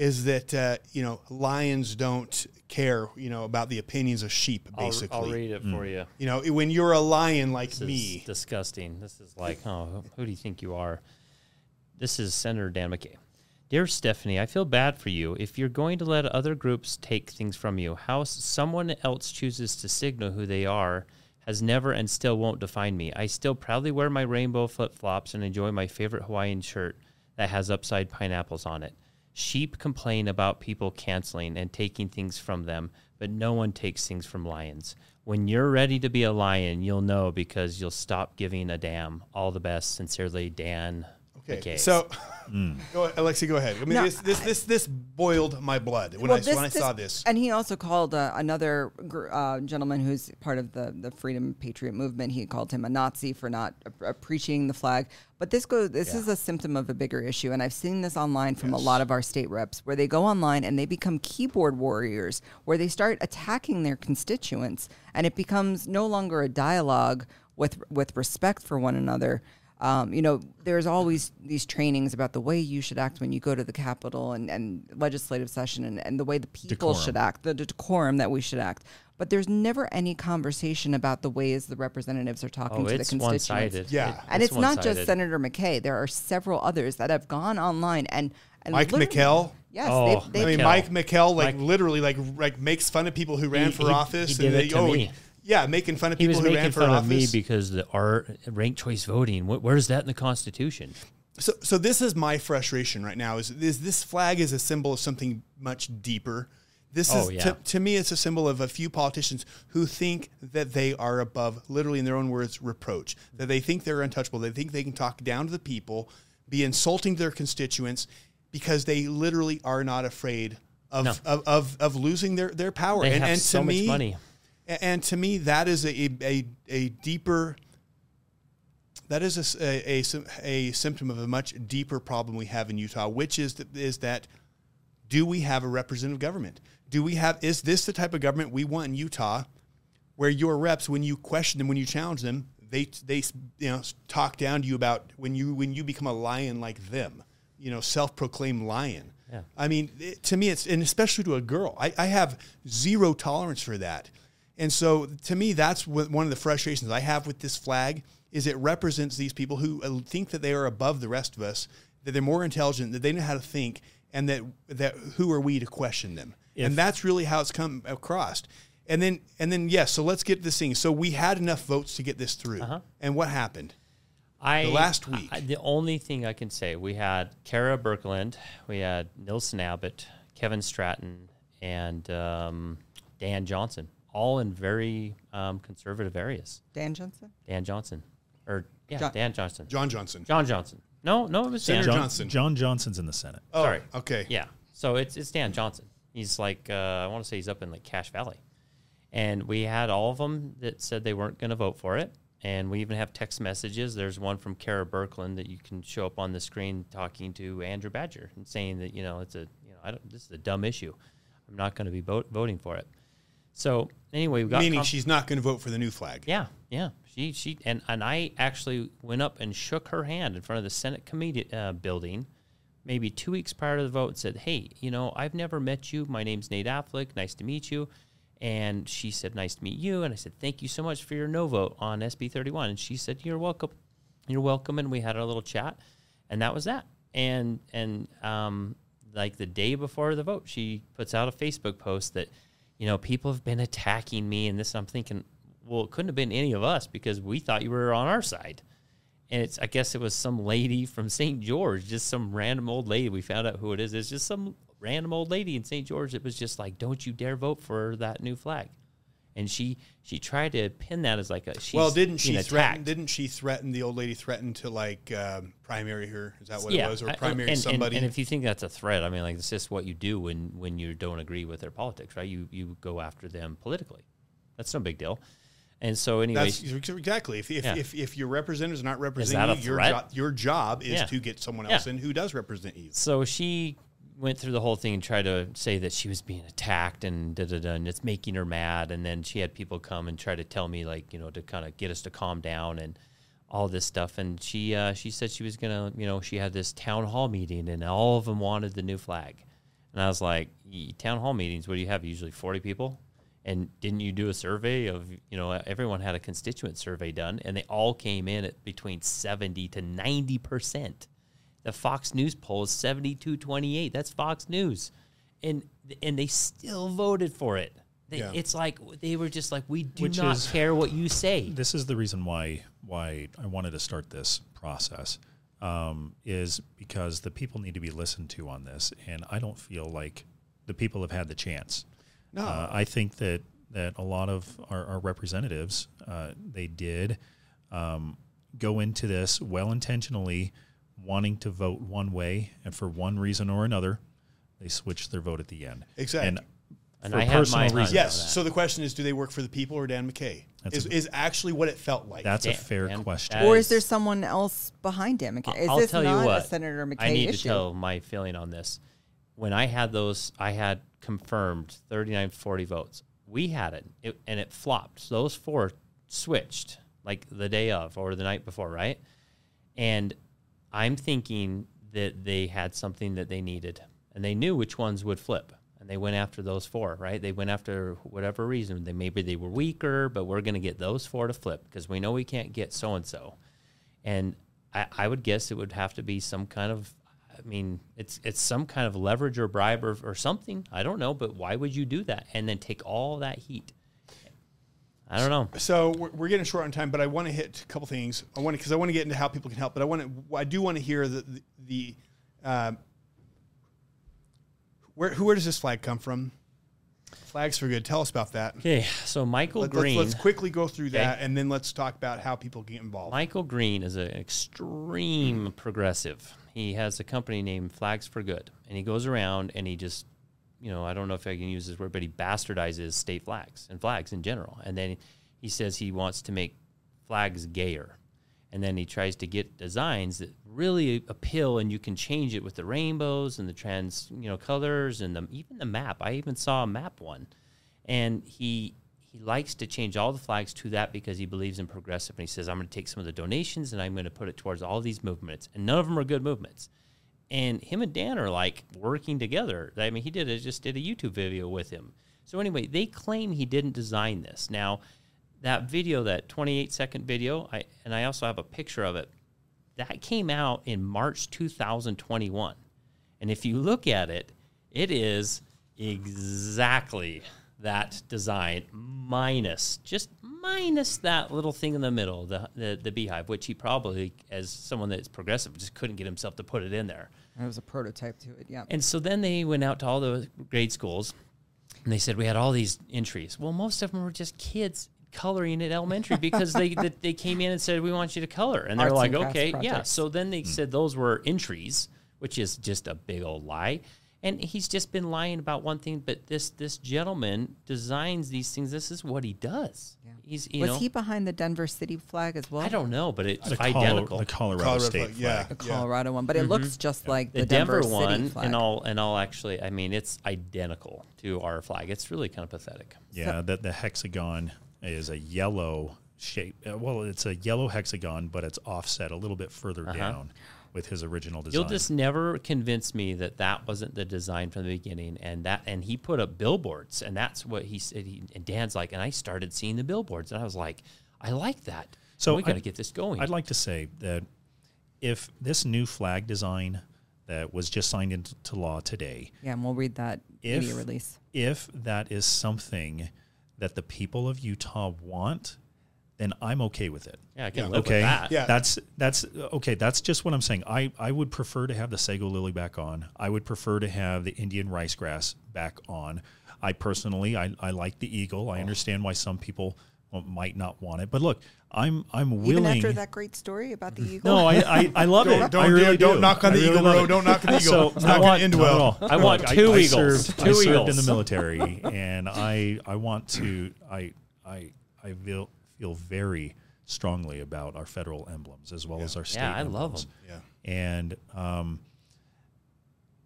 is that uh, you know lions don't care you know about the opinions of sheep I'll, basically. I'll read it for you. You know when you're a lion like This me. disgusting. This is like, oh, who- who do you think you are? This is Senator Dan McCay. Dear Stephanie, I feel bad for you. If you're going to let other groups take things from you, how someone else chooses to signal who they are has never and still won't define me. I still proudly wear my rainbow flip flops and enjoy my favorite Hawaiian shirt that has upside pineapples on it. Sheep complain about people canceling and taking things from them, but no one takes things from lions. When you're ready to be a lion, you'll know because you'll stop giving a damn. All the best. Sincerely, Dan. Okay, McCays. so Hmm. <laughs> <laughs> go, Alexi, go ahead. I mean, No, this this this this boiled my blood when Well, I this- when I saw this- this. And he also called uh, another gr- uh, gentleman who's part of the, the Freedom Patriot movement. He called him a Nazi for not ap- appreciating the flag. But this goes. This is a symptom of a bigger issue, and I've seen this online from a lot of our state reps, where they go online and they become keyboard warriors, where they start attacking their constituents, and it becomes no longer a dialogue with with respect for one another. Um, you know, there's always these trainings about the way you should act when you go to the Capitol and, and legislative session and, and the way the people Decorum. should act, the decorum that we should act. But there's never any conversation about the ways the representatives are talking Oh, to the it's constituents. one-sided. Yeah. It- And it's, not just. Senator McCay. There are several others that have gone online and, and Mike McKell? Yes, Oh, they've, they've I mean, McKell. Mike McKell, like Mike- literally, like like makes fun of people who ran He- for he- office. he did and it they, to oh, me. Yeah, making fun of people who ran making for fun office. of me because the our ranked choice voting. Wh- where's that in the Constitution? So, so this is my frustration right now. Is, is this flag is a symbol of something much deeper. This Oh, is yeah. to, to me, it's a symbol of a few politicians who think that they are above, literally in their own words, reproach. That they think they're untouchable. They think they can talk down to the people, be insulting to their constituents, because they literally are not afraid of No. of, of, of losing their, their power. They and, have and so to much money. And to me, that is a a, a deeper that is a a, a sym- a symptom of a much deeper problem we have in Utah, which is that, is that do we have a representative government? Do we have is this the type of government we want in Utah, where your reps, when you question them, when you challenge them, they they you know talk down to you about when you when you become a lion like them, you know, self-proclaimed lion. Yeah. I mean, it, to me, it's and especially to a girl, I, I have zero tolerance for that. And so, to me, that's what, one of the frustrations I have with this flag is it represents these people who uh, think that they are above the rest of us, that they're more intelligent, that they know how to think, and that that who are we to question them? and that's really how it's come across. And then, and then, yes. so let's get this thing. So we had enough votes to get this through. And what happened? I last week. I, the only thing I can say, we had Kera Birkeland, we had Nelson Abbott, Kevin Stratton, and um, Dan Johnson, all in very um, conservative areas. Dan Johnson. Dan Johnson, or yeah, John- Dan Johnson, John Johnson. John Johnson. No, no, it was Dan. Senator John, Johnson. John Johnson's in the Senate. Oh, Sorry. Okay. Yeah. So it's it's Dan Johnson. He's like uh, I want to say he's up in like Cache Valley, and we had all of them that said they weren't going to vote for it. And we even have text messages. There's one from Kera Birkeland that you can show up on the screen talking to Andrew Badger and saying that you know it's a you know I don't this is a dumb issue. I'm not going to be vote, voting for it. So anyway, we got Meaning she's not going to vote for the new flag. yeah, yeah. She she and and I actually went up and shook her hand in front of the Senate committee uh, building, maybe two weeks prior to the vote. and Said, "Hey, you know, I've never met you. My name's Nate Affleck. Nice to meet you." And she said, "Nice to meet you." And I said, "Thank you so much for your no vote on SB 31." And she said, "You're welcome. You're welcome." And we had our little chat, and that was that. And and um, like the day before the vote, she puts out a Facebook post that, you know, people have been attacking me, and this. I'm thinking, well, it couldn't have been any of us because we thought you were on our side. And it's, I guess it was some lady from St. George, just some random old lady. We found out who it is. It's just some random old lady in St. George that was just like, "Don't you dare vote for that new flag." And she she tried to pin that as like a she's well, didn't she threaten? Didn't she threaten the old lady? Threatened to like um, primary her? Is that what yeah, it was, or I- primary and, somebody? And, and if you think that's a threat, I mean, like it's just what you do when when you don't agree with their politics, right? You you go after them politically. That's no big deal. And so, anyways, That's exactly. If if, Yeah. if, if your representatives are not representing you, your job your job is Yeah. to get someone else in who does represent you. so she went through the whole thing and tried to say that she was being attacked and da da da, and it's making her mad. And then she had people come and try to tell me, like, you know, to kind of get us to calm down and all this stuff. And she uh, she said she was gonna, you know, she had this town hall meeting and all of them wanted the new flag. And I was like, town hall meetings, what do you have? Usually forty people. And didn't you do a survey of, you know, everyone had a constituent survey done, and they all came in at between seventy to ninety percent. The Fox News poll is 72-28. That's Fox News. And and they still voted for it. They, Yeah. It's like they were just like, we do Which not is- care what you say. This is the reason why why I wanted to start this process. Um, is because the people need to be listened to on this, and I don't feel like the people have had the chance. No. Uh, I think that that a lot of our, our representatives uh, they did um, go into this well intentionally, wanting to vote one way, and for one reason or another, they switch their vote at the end. Exactly. And And for I have personal my hunch reasons. Yes. So the question is, do they work for the people or Dan McCay? That's Is, a- is actually what it felt like. That's a fair Dan- question. or is there someone else behind him? Is I'll this tell not you what. a Senator McCay I need issue? to tell my feeling on this. When I had those, I had confirmed 39, 40 votes. We had it, it and it flopped. So those four switched like the day of or the night before, right? And I'm thinking that they had something that they needed and they knew which ones would flip. And they went after those four, right? They went after whatever reason. They maybe they were weaker, but we're going to get those four to flip because we know we can't get so and so. And I, would guess it would have to be some kind of, I mean, it's it's some kind of leverage or bribe or, or something. I don't know, but why would you do that and then take all that heat? I don't know. So we're, we're getting short on time, but I want to hit a couple things. I want to because I want to get into how people can help, but I want to. I do want to hear the the, the um, where who where does this flag come from? Flags for good. Tell us about that. Okay, so Michael Let, Green. us let's, quickly go through that, Okay. and then let's talk about how people get involved. Michael Green is an extreme progressive. He has a company named Flags for Good, and he goes around and he just, you know, I don't know if I can use this word, but he bastardizes state flags and flags in general. And then he says he wants to make flags gayer. And then he tries to get designs that really appeal, and you can change it with the rainbows and the trans, you know, colors and the, even the map. I even saw a map one, and he he likes to change all the flags to that because he believes in progressive. And he says, I'm going to take some of the donations and I'm going to put it towards all these movements. And none of them are good movements. And him and Dan are like working together. I mean, he did a, just did a YouTube video with him. So anyway, they claim he didn't design this. Now, that video, that 28 second video, I and I also have a picture of it. That came out in March 2021. And if you look at it, it is exactly that design minus just minus that little thing in the middle, the, the the beehive, which he probably, as someone that's progressive, just couldn't get himself to put it in there. It was a prototype to it. Yeah. And so then they went out to all the grade schools and they said we had all these entries. Well, most of them were just kids coloring at elementary <laughs> because they they, they came in and said we want you to color, and they're Arts like, and crafts okay, yeah. So then they hmm. said those were entries, which is just a big old lie. And he's just been lying about one thing, but this this gentleman designs these things. This is what he does. He's you was know he behind the Denver City flag as well? I don't know, but it's the, Colo- identical. the Colorado, Colorado State flag, yeah. The Colorado one, but it looks just like the, the Denver, City one, flag. and all and all actually, I mean, it's identical to our flag. It's really kind of pathetic. Yeah, that the hexagon is a yellow shape. uh, Well, it's a yellow hexagon, but it's offset a little bit further down with his original design. You'll just never convince me that that wasn't the design from the beginning, and that and he put up billboards, and that's what he said. He, and Dan's like, and I started seeing the billboards, and I was like, I like that. So we got to get this going. I'd like to say that if this new flag design that was just signed into law today, yeah, and we'll read that If- media release. if that is something that the people of Utah want, then I'm okay with it. yeah, I can Yeah. live okay, with that. Yeah. that's that's okay. That's just what I'm saying. I I would prefer to have the sago lily back on. I would prefer to have the Indian ricegrass back on. I personally, I, I like the eagle. I oh. understand why some people might not want it, but look, I'm I'm willing. Even after that great story about the mm. eagle. no, I, I, I love Don't- it. don't I do- really don't do. knock on I the really eagle, love bro. Don't knock on the eagle. So, It's I not gonna want- end well. I want Look, two I eagles. Served, Two I served in the military, and I I want to I I I feel feel very strongly about our federal emblems as well as our state. Yeah, I love emblems. them. Yeah. And um,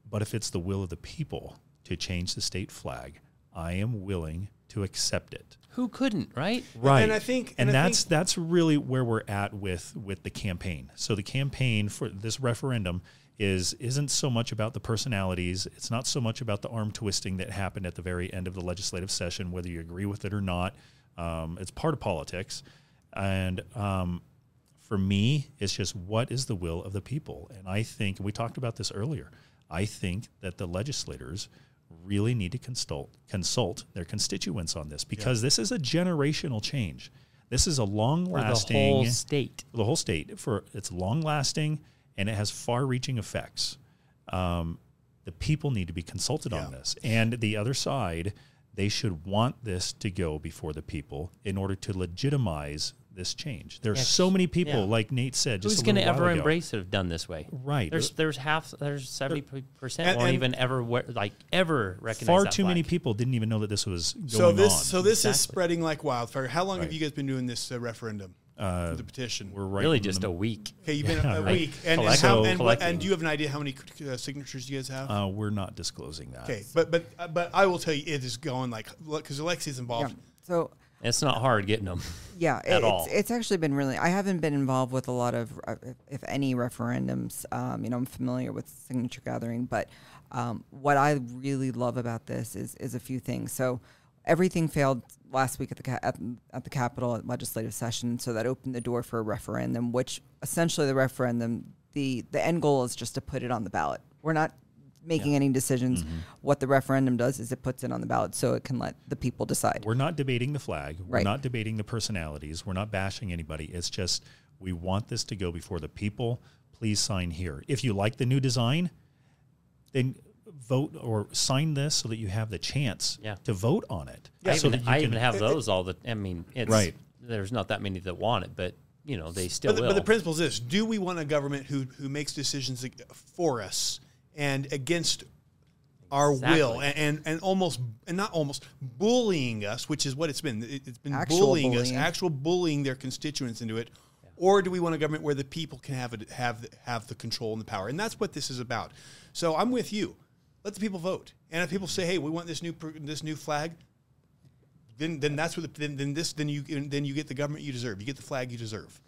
but if it's the will of the people to change the state flag, I am willing to accept it. Who couldn't, right? Right. And I think- and, and I that's think- that's really where we're at with with the campaign. So the campaign for this referendum is isn't so much about the personalities. It's not so much about the arm twisting that happened at the very end of the legislative session, whether you agree with it or not. Um, it's part of politics, and um, for me, it's just what is the will of the people. And I think we talked about this earlier. I think that the legislators really need to consult consult their constituents on this because this is a generational change. This is a long For the lasting whole state. the whole state for it's long lasting and it has far reaching effects. Um, the people need to be consulted on this, and the other side they should want this to go before the people in order to legitimize this change. There's Yeah, so many people, yeah. like Nate said, just Who's going to ever embrace it if done this way? Right. There's there's half there's seventy percent And- won't even ever like ever recognize Far that too many people didn't even know that this was going So this on. so this is Exactly. spreading like wildfire. How long have you guys been doing this uh, referendum? Uh, the petition. We're right Really just the- a week. Okay, you've been a, a right. week, and, and, how, and, what, and do you have an idea how many uh, signatures you guys have? Uh, we're not disclosing that. okay, but but uh, but I will tell you, it is going like because Alexi's Yeah. involved. So It's not hard getting them. <laughs> yeah, At it, all. it's it's actually been really. I haven't been involved with a lot of, uh, if any, referendums. Um, you know, I'm familiar with signature gathering, but um, what I really love about this is is a few things. So everything failed last week at the at, at the Capitol at legislative session, so that opened the door for a referendum. Which essentially the referendum, the the end goal is just to put it on the ballot. We're not making any decisions. Mm-hmm. What the referendum does is it puts it on the ballot so it can let the people decide. We're not debating the flag. We're not debating the personalities. We're not bashing anybody. It's just we want this to go before the people. Please sign here. If you like the new design, then vote or sign this so that you have the chance Yeah. to vote on it. I, so even, that you I can- even have those all the. I mean, it's Right. There's not that many that want it, but you know they still But the, will. but the principle is this: Do we want a government who who makes decisions for us and against our Exactly. will, and, and and almost and not almost bullying us, which is what it's been. It, has been Actual bullying, us, actual bullying their constituents into it. Or do we want a government where the people can have it, have have the control and the power? And that's what this is about. So I'm with you. Let the people vote. And if people say, "Hey, we want this new this new flag," then then that's what the, then, then this then you then you get the government you deserve. You get the flag you deserve.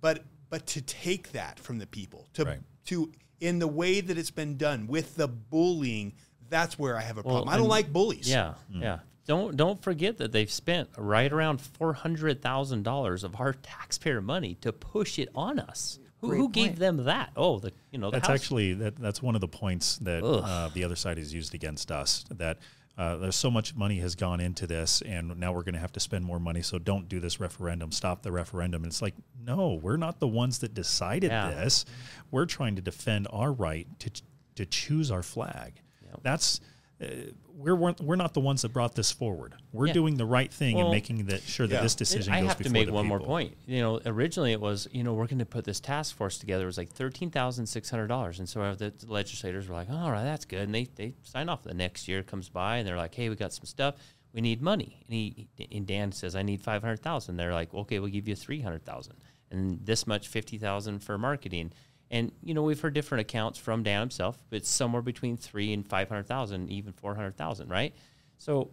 But but to take that from the people to Right. to in the way that it's been done with the bullying, that's where I have a problem. I don't like bullies. Yeah, Mm. yeah. Don't don't forget that they've spent right around four hundred thousand dollars of our taxpayer money to push it on us. Who, who gave them that? Oh, the you know the That's House- actually that, that's one of the points that uh, the other side has used against us. That uh, there's so much money has gone into this, and now we're going to have to spend more money. So don't do this referendum. Stop the referendum. And it's like, no, we're not the ones that decided Yeah. this. We're trying to defend our right to to choose our flag. That's uh, we're we're we're not the ones that brought this forward. We're Yeah. doing the right thing Well, and making that sure that yeah. this decision I goes have to make the one more point. You know, originally it was, you know, we're going to put this task force together. It was like thirteen thousand six hundred dollars, and so the legislators were like, "All right, that's good." And they they sign off. The next year comes by, and they're like, "Hey, we got some stuff. We need money." And he and Dan says, "I need five hundred thousand. They're like, "Okay, we'll give you three hundred thousand, and this much fifty thousand for marketing." And you know, we've heard different accounts from Dan himself, but it's somewhere between three and five hundred thousand, even four hundred thousand, right? So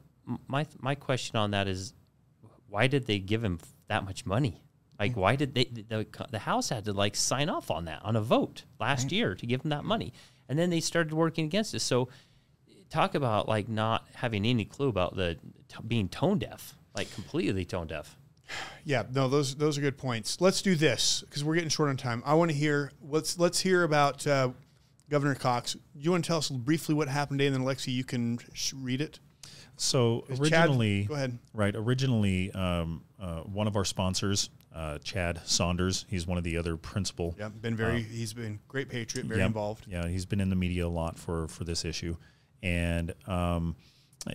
my my question on that is, why did they give him that much money? Like, mm. why did they the, the House had to like sign off on that on a vote last year to give him that money, and then they started working against us. So, talk about like not having any clue about the t- being tone deaf, like completely tone deaf. Yeah, no, those those are good points. Let's do this because we're getting short on time. I want to hear let's let's hear about uh, Governor Cox. You want to tell us briefly what happened today, and then Alexi, you can sh- read it. So Chad, originally, go ahead. Right, originally, um, uh, one of our sponsors, uh, Chad Saunders, he's one of the other principal. Yeah, been very. he's been great patriot, very involved. Yeah, he's been in the media a lot for for this issue, and um,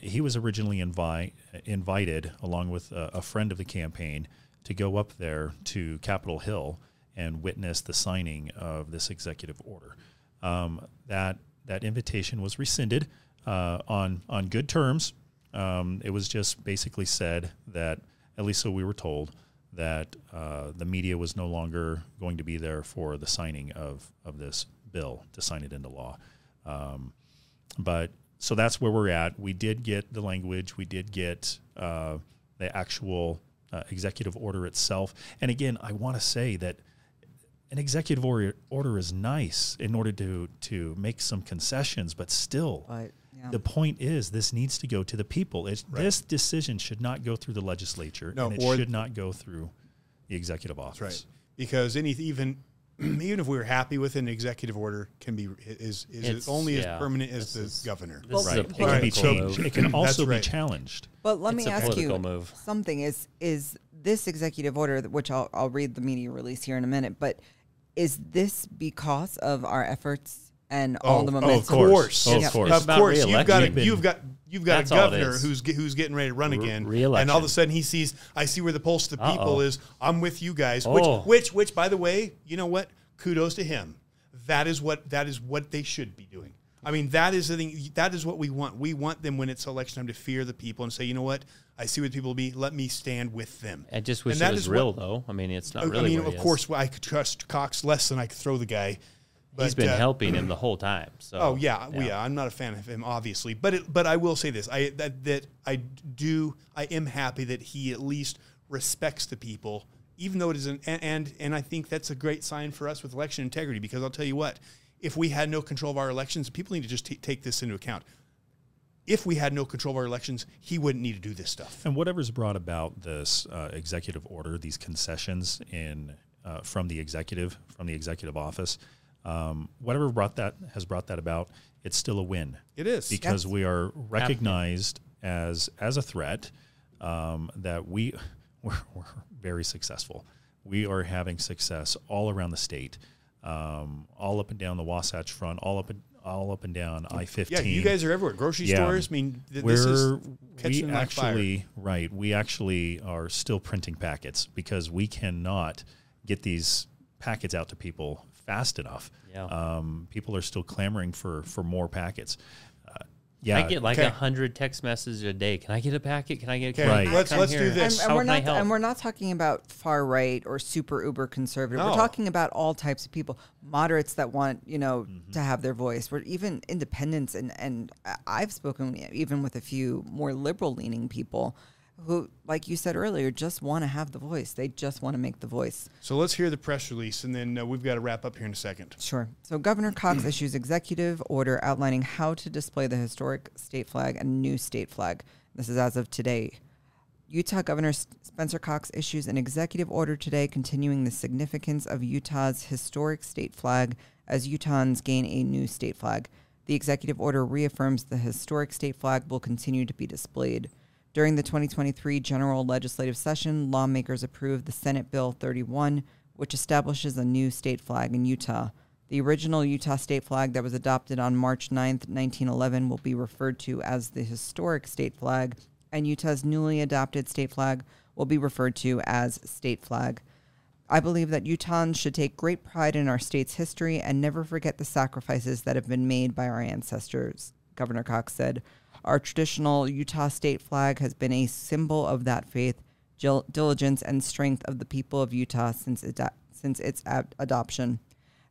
he was originally invi- invited along with a, a friend of the campaign to go up there to Capitol Hill and witness the signing of this executive order. Um, that that invitation was rescinded uh, on on good terms. Um, it was just basically said that, at least so we were told, that uh, the media was no longer going to be there for the signing of, of this bill to sign it into law. Um, but so that's where we're at. We did get the language, we did get uh, the actual uh, executive order itself. And again, I want to say that an executive order, order is nice in order to, to make some concessions, but still, But yeah. the point is this needs to go to the people. It's, This decision should not go through the legislature, No, and it or- should not go through the executive office. Right. Because any even <clears throat> even if we were happy with an executive order, can be is is It's- only yeah, as permanent as this the is- governor. This is Right. a It can be changed. It can also right. be challenged. But let It's me a ask you political move. something. Is is this executive order, which I'll I'll read the media release here in a minute, but is this because of our efforts and oh, all the oh, of momentum. Of course, Of course. It's of course. You've got a, re-election. you've got you've got That's a governor who's ge- who's getting ready to run again, re-election. and all of a sudden he sees I see where the pulse of the people Uh-oh. is. I'm with you guys. Oh. Which which which by the way, you know what? Kudos to him. That is what that is what they should be doing. I mean, that is the thing. That is what we want. We want them when it's election time to fear the people and say, you know what? I see what people be. Let me stand with them. I just wish And it was is real, what- though. I mean, it's not I really. mean, what of he is. course, I could trust Cox less than I could throw the guy. But, he's been uh, helping him the whole time. So. Oh yeah, yeah, yeah. I'm not a fan of him, obviously, but it, but I will say this: I that that I do I am happy that he at least respects the people, even though it is an and and, and I think that's a great sign for us with election integrity because I'll tell you what, if we had no control of our elections, people need to just t- take this into account. If we had no control of our elections, he wouldn't need to do this stuff. And whatever's brought about this uh, executive order, these concessions in uh, from the executive, from the executive office, um, whatever brought that has brought that about, it's still a win. It is. because we are recognized as as a threat. Um, that we <laughs> we're, we're very successful. We are having success all around the state, um, all up and down the Wasatch Front, all up and all up and down I fifteen. Yeah, you guys are everywhere. Grocery Yeah. stores. I mean, th- We're, this is we like fire. actually right. We actually are still printing packets because we cannot get these packets out to people fast enough. Yeah. Um, people are still clamoring for for more packets. Uh, yeah, I get like a Okay. hundred text messages a day. Can I get a packet? Can I get? Okay, can I Right. let's- come let's do here? this. And, and How we're can I not help? and we're not talking about far right or super uber conservative. No. We're talking about all types of people, moderates that want you know Mm-hmm. to have their voice. We're even independents, and and I've spoken even with a few more liberal leaning people who, like you said earlier, just want to have the voice. They just want to make the voice. So let's hear the press release, and then uh, we've got to wrap up here in a second. Sure. So Governor Cox <clears throat> issues executive order outlining how to display the historic state flag and new state flag. This is as of today. Utah Governor Spencer Cox issues an executive order today continuing the significance of Utah's historic state flag as Utahns gain a new state flag. The executive order reaffirms the historic state flag will continue to be displayed. During the 2023 general legislative session, lawmakers approved the Senate Bill 31, which establishes a new state flag in Utah. The original Utah state flag that was adopted on March 9, 1911, will be referred to as the historic state flag, and Utah's newly adopted state flag will be referred to as state flag. I believe that Utahns should take great pride in our state's history and never forget the sacrifices that have been made by our ancestors, Governor Cox said. Our traditional Utah state flag has been a symbol of that faith, diligence, and strength of the people of Utah since, since its ad- adoption.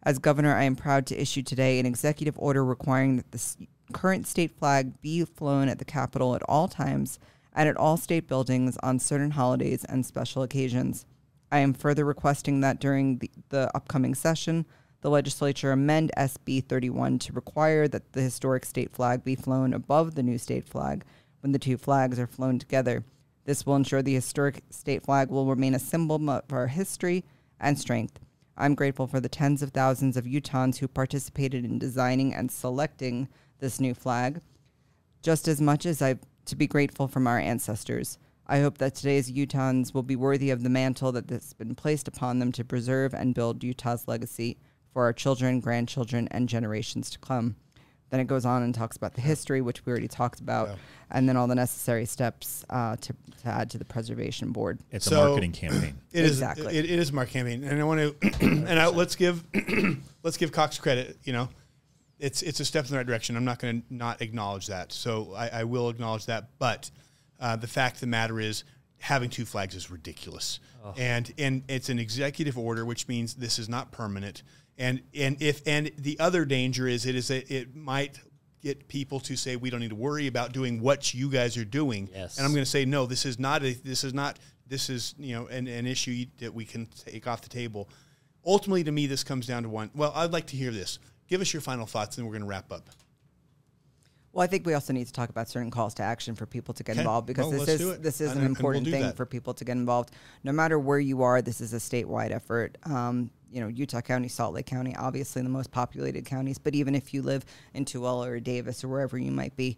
As governor, I am proud to issue today an executive order requiring that the current state flag be flown at the Capitol at all times and at all state buildings on certain holidays and special occasions. I am further requesting that during the, the upcoming session, the legislature amend SB 31 to require that the historic state flag be flown above the new state flag when the two flags are flown together. This will ensure the historic state flag will remain a symbol of our history and strength. I'm grateful for the tens of thousands of Utahns who participated in designing and selecting this new flag, just as much as I to be grateful from our ancestors. I hope that today's Utahns will be worthy of the mantle that has been placed upon them to preserve and build Utah's legacy for our children, grandchildren, and generations to come. Then it goes on and talks about the history, which we already talked about, Yeah. and then all the necessary steps uh, to, to add to the preservation board. it's So- a marketing campaign. It is Exactly. It, it is Mark campaign, and I want to <coughs> and I, let's give <coughs> let's give Cox credit. You know, it's it's a step in the right direction. I'm not going to not acknowledge that. So I, I will acknowledge that. But uh, the fact of the matter is, having two flags is ridiculous, and and it's an executive order, which means this is not permanent. And and if and the other danger is it is a, it might get people to say we don't need to worry about doing what you guys are doing. Yes. And I'm going to say no. This is not a. This is not. This is you know an, an issue that we can take off the table. Ultimately, to me, this comes down to one. Well, I'd like to hear this. Give us your final thoughts, and we're going to wrap up. Well, I think we also need to talk about certain calls to action for people to get Okay. involved because Well, this is this is And- an and we'll important thing that. for people to get involved. No matter where you are, this is a statewide effort. Um, you know, Utah County, Salt Lake County, obviously the most populated counties. But even if you live in Tooele or Davis or wherever you might be,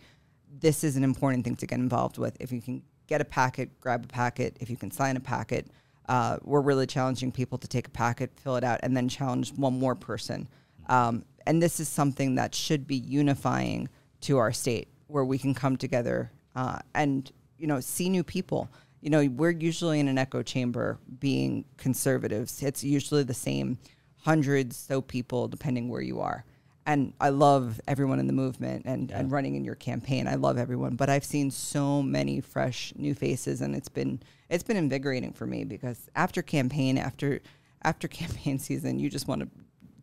this is an important thing to get involved with. If you can get a packet, grab a packet. If you can sign a packet, uh, we're really challenging people to take a packet, fill it out, and then challenge one more person Um, and this is something that should be unifying to our state, where we can come together uh, and you know see new people. You know, we're usually in an echo chamber being conservatives. It's usually the same hundreds so people depending where you are and I love everyone in the movement and, yeah. and running in your campaign. I love everyone, but I've seen so many fresh new faces, and it's been it's been invigorating for me because after campaign, after after <laughs> campaign season, you just want to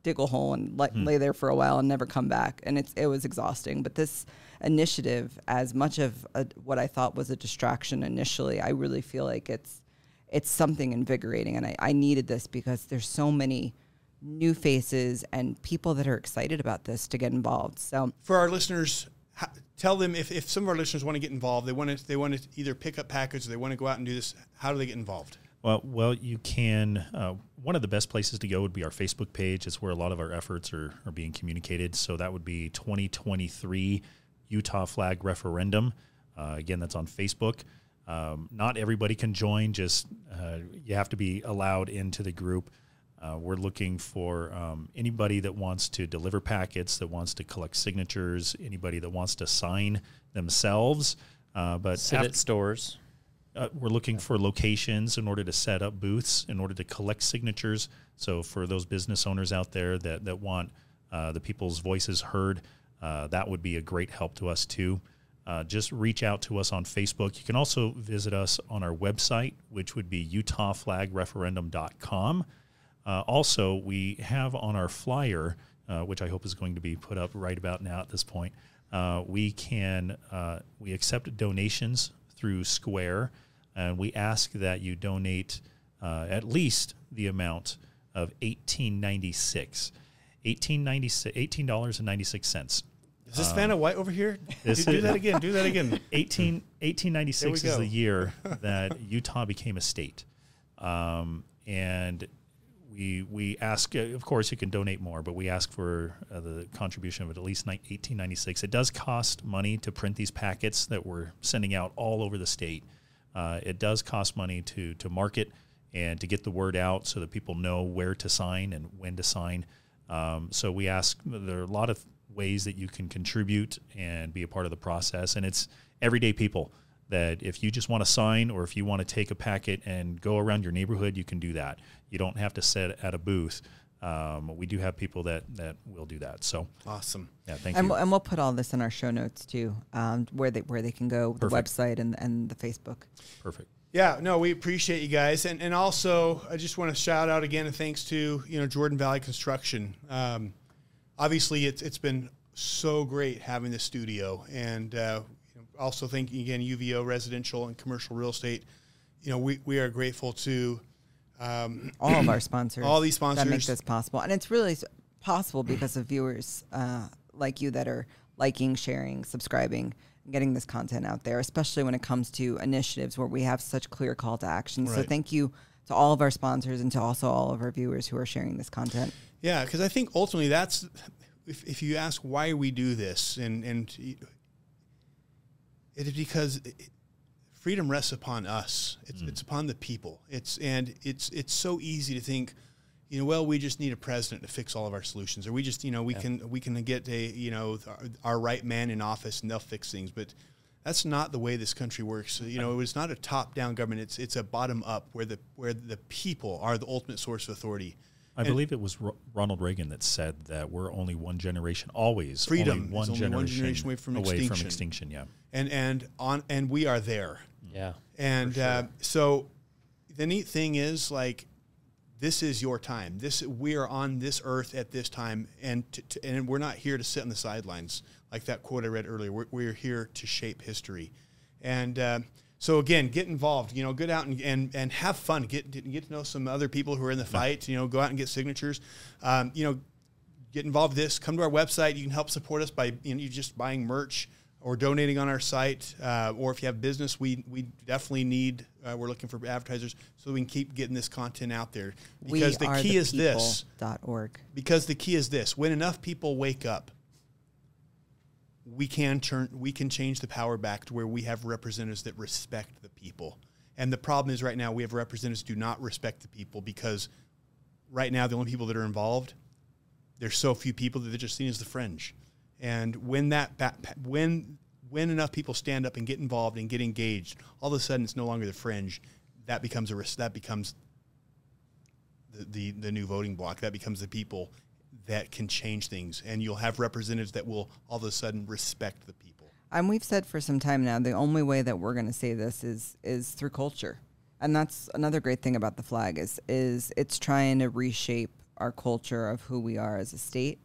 dig a hole and let, hmm. lay there for a while and never come back, and it's it was exhausting. But this initiative, as much of a, what I thought was a distraction initially, I really feel like it's it's something invigorating, and I, I needed this because there's so many new faces and people that are excited about this to get involved. So for our listeners, tell them if, if some of our listeners want to get involved, they want to they want to either pick up package, or they want to go out and do this. How do they get involved? Well, well, you can. Uh, one of the best places to go would be our Facebook page. It's where a lot of our efforts are, are being communicated. So that would be 2023 Utah Flag Referendum. Uh, again, that's on Facebook. Um, not everybody can join. Just uh, you have to be allowed into the group. Uh, we're looking for um, anybody that wants to deliver packets, that wants to collect signatures, anybody that wants to sign themselves. Uh, but sit after, at stores. Uh, we're looking for locations in order to set up booths, in order to collect signatures. So for those business owners out there that that want uh, the people's voices heard, uh, that would be a great help to us too. Uh, just reach out to us on Facebook. You can also visit us on our website, which would be utahflagreferendum.com. Uh, also, we have on our flyer, uh, which I hope is going to be put up right about now at this point, we can we accept donations through Square, and we ask that you donate uh, at least the amount of eighteen ninety six. $18, dollars 96 cents Is this um, Vanna White over here? Do, do, that again. Do that again. <laughs> 18, 1896 is the year <laughs> that Utah became a state. Um, and we we ask, uh, of course, you can donate more, but we ask for uh, the contribution of at least 1896. It does cost money to print these packets that we're sending out all over the state. Uh, it does cost money to to market and to get the word out so that people know where to sign and when to sign. Um, so we ask. There are a lot of ways that you can contribute and be a part of the process, and it's everyday people that if you just want to sign or if you want to take a packet and go around your neighborhood, you can do that. You don't have to sit at a booth. Um, we do have people that that will do that. So awesome. Yeah, thank and you. We'll, and we'll put all this in our show notes too, um, where they where they can go, Perfect. the website and and the Facebook. Perfect. Yeah, no, we appreciate you guys, and and also I just want to shout out again and thanks to you know Jordan Valley Construction. Um, obviously, it's it's been so great having the studio, and uh, also thanking again UVO residential and commercial real estate. You know, we, we are grateful to um, all of our sponsors, <clears throat> all these sponsors that make this possible, and it's really possible because of viewers uh, like you that are liking, sharing, subscribing, getting this content out there. Especially when it comes to initiatives where we have such clear call to action. Right. So thank you to all of our sponsors and to also all of our viewers who are sharing this content. Yeah, because I think ultimately that's if, if you ask why we do this and and it is because it, freedom rests upon us. It's, mm. it's upon the people. It's and it's it's so easy to think, you know, well, we just need a president to fix all of our solutions, or we just, you know, we yeah. can we can get a you know our, our, right man in office and they'll fix things. But that's not the way this country works. You know, it's not a top down government. It's it's a bottom up where the where the people are the ultimate source of authority. I and believe it was Ronald Reagan that said that we're only one generation, always freedom, only one, only generation, one generation away from away extinction. from extinction. Yeah, and and on and we are there. Yeah, and sure. uh, so the neat thing is like this is your time. This we are on this earth at this time, and to, to, and we're not here to sit on the sidelines like that quote I read earlier. We're, we're here to shape history, and. Uh, so again, get involved. You know, get out and, and, and have fun. Get get to know some other people who are in the fight. You know, go out and get signatures. Um, you know, get involved with this. Come to our website. You can help support us by you know just buying merch or donating on our site. Uh, or if you have business, we we definitely need. Uh, we're looking for advertisers so we can keep getting this content out there. Because we the key the is this. Dot org. Because the key is this: when enough people wake up we can turn we can change the power back to where we have representatives that respect the people. And the problem is right now we have representatives do not respect the people because right now the only people that are involved there's so few people that they're just seen as the fringe. And when that when when enough people stand up and get involved and get engaged, all of a sudden it's no longer the fringe. That becomes a ris- that becomes the, the the new voting block. That becomes the people that can change things, and you'll have representatives that will all of a sudden respect the people. And we've said for some time now, the only way that we're going to say this is is through culture, and that's another great thing about the flag is is it's trying to reshape our culture of who we are as a state.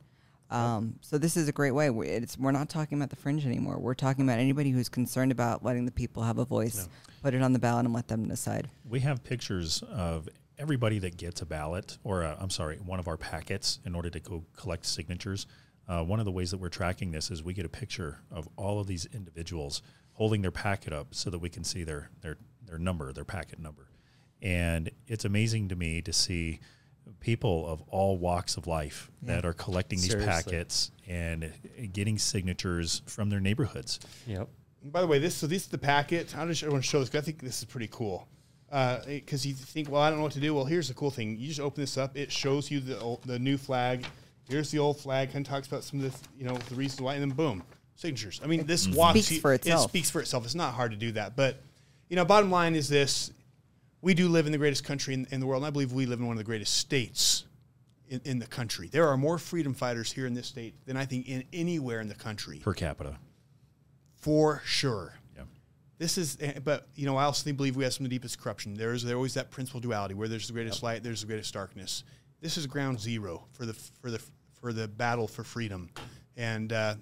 Um, so this is a great way. We- It's we're not talking about the fringe anymore. We're talking about anybody who's concerned about letting the people have a voice, put it on the ballot, and let them decide. We have pictures of everybody that gets a ballot, or i I'm sorry, one of our packets in order to go collect signatures. Uh, one of the ways that we're tracking this is we get a picture of all of these individuals holding their packet up so that we can see their their their number, their packet number, and it's amazing to me to see people of all walks of life that are collecting these Seriously. packets and uh, getting signatures from their neighborhoods. Yep. By the way, this so this is the packet. I just want to show this. 'cause I think this is pretty cool. Uh, because you think, well, I don't know what to do. Well, here's the cool thing. You just open this up. It shows you the old, the new flag. Here's the old flag. Kind of talks about some of the you know the reasons why, and then boom, signatures. I mean, this walks Speaks you- for itself. It speaks for itself. It's not hard to do that. But you know, bottom line is this: we do live in the greatest country in, in the world, and I believe we live in one of the greatest states in, in the country. There are more freedom fighters here in this state than I think in anywhere in the country, Per capita. for sure. Yeah. This is, eh, but you know, I also believe we have some of the deepest corruption. There's there always that principal duality where there's the greatest light, there's the greatest darkness. This is ground zero for the for the for the battle for freedom, and uh,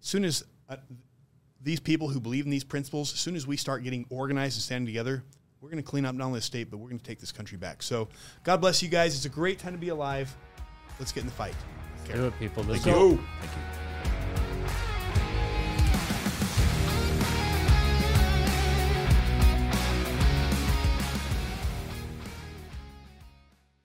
as soon as uh, these people who believe in these principles, as soon as we start getting organized and standing together, we're going to clean up not only the state, but we're going to take this country back. So, God bless you guys. It's a great time to be alive. Let's get in the fight. Do it, people. Let's Thank go. you. Thank you.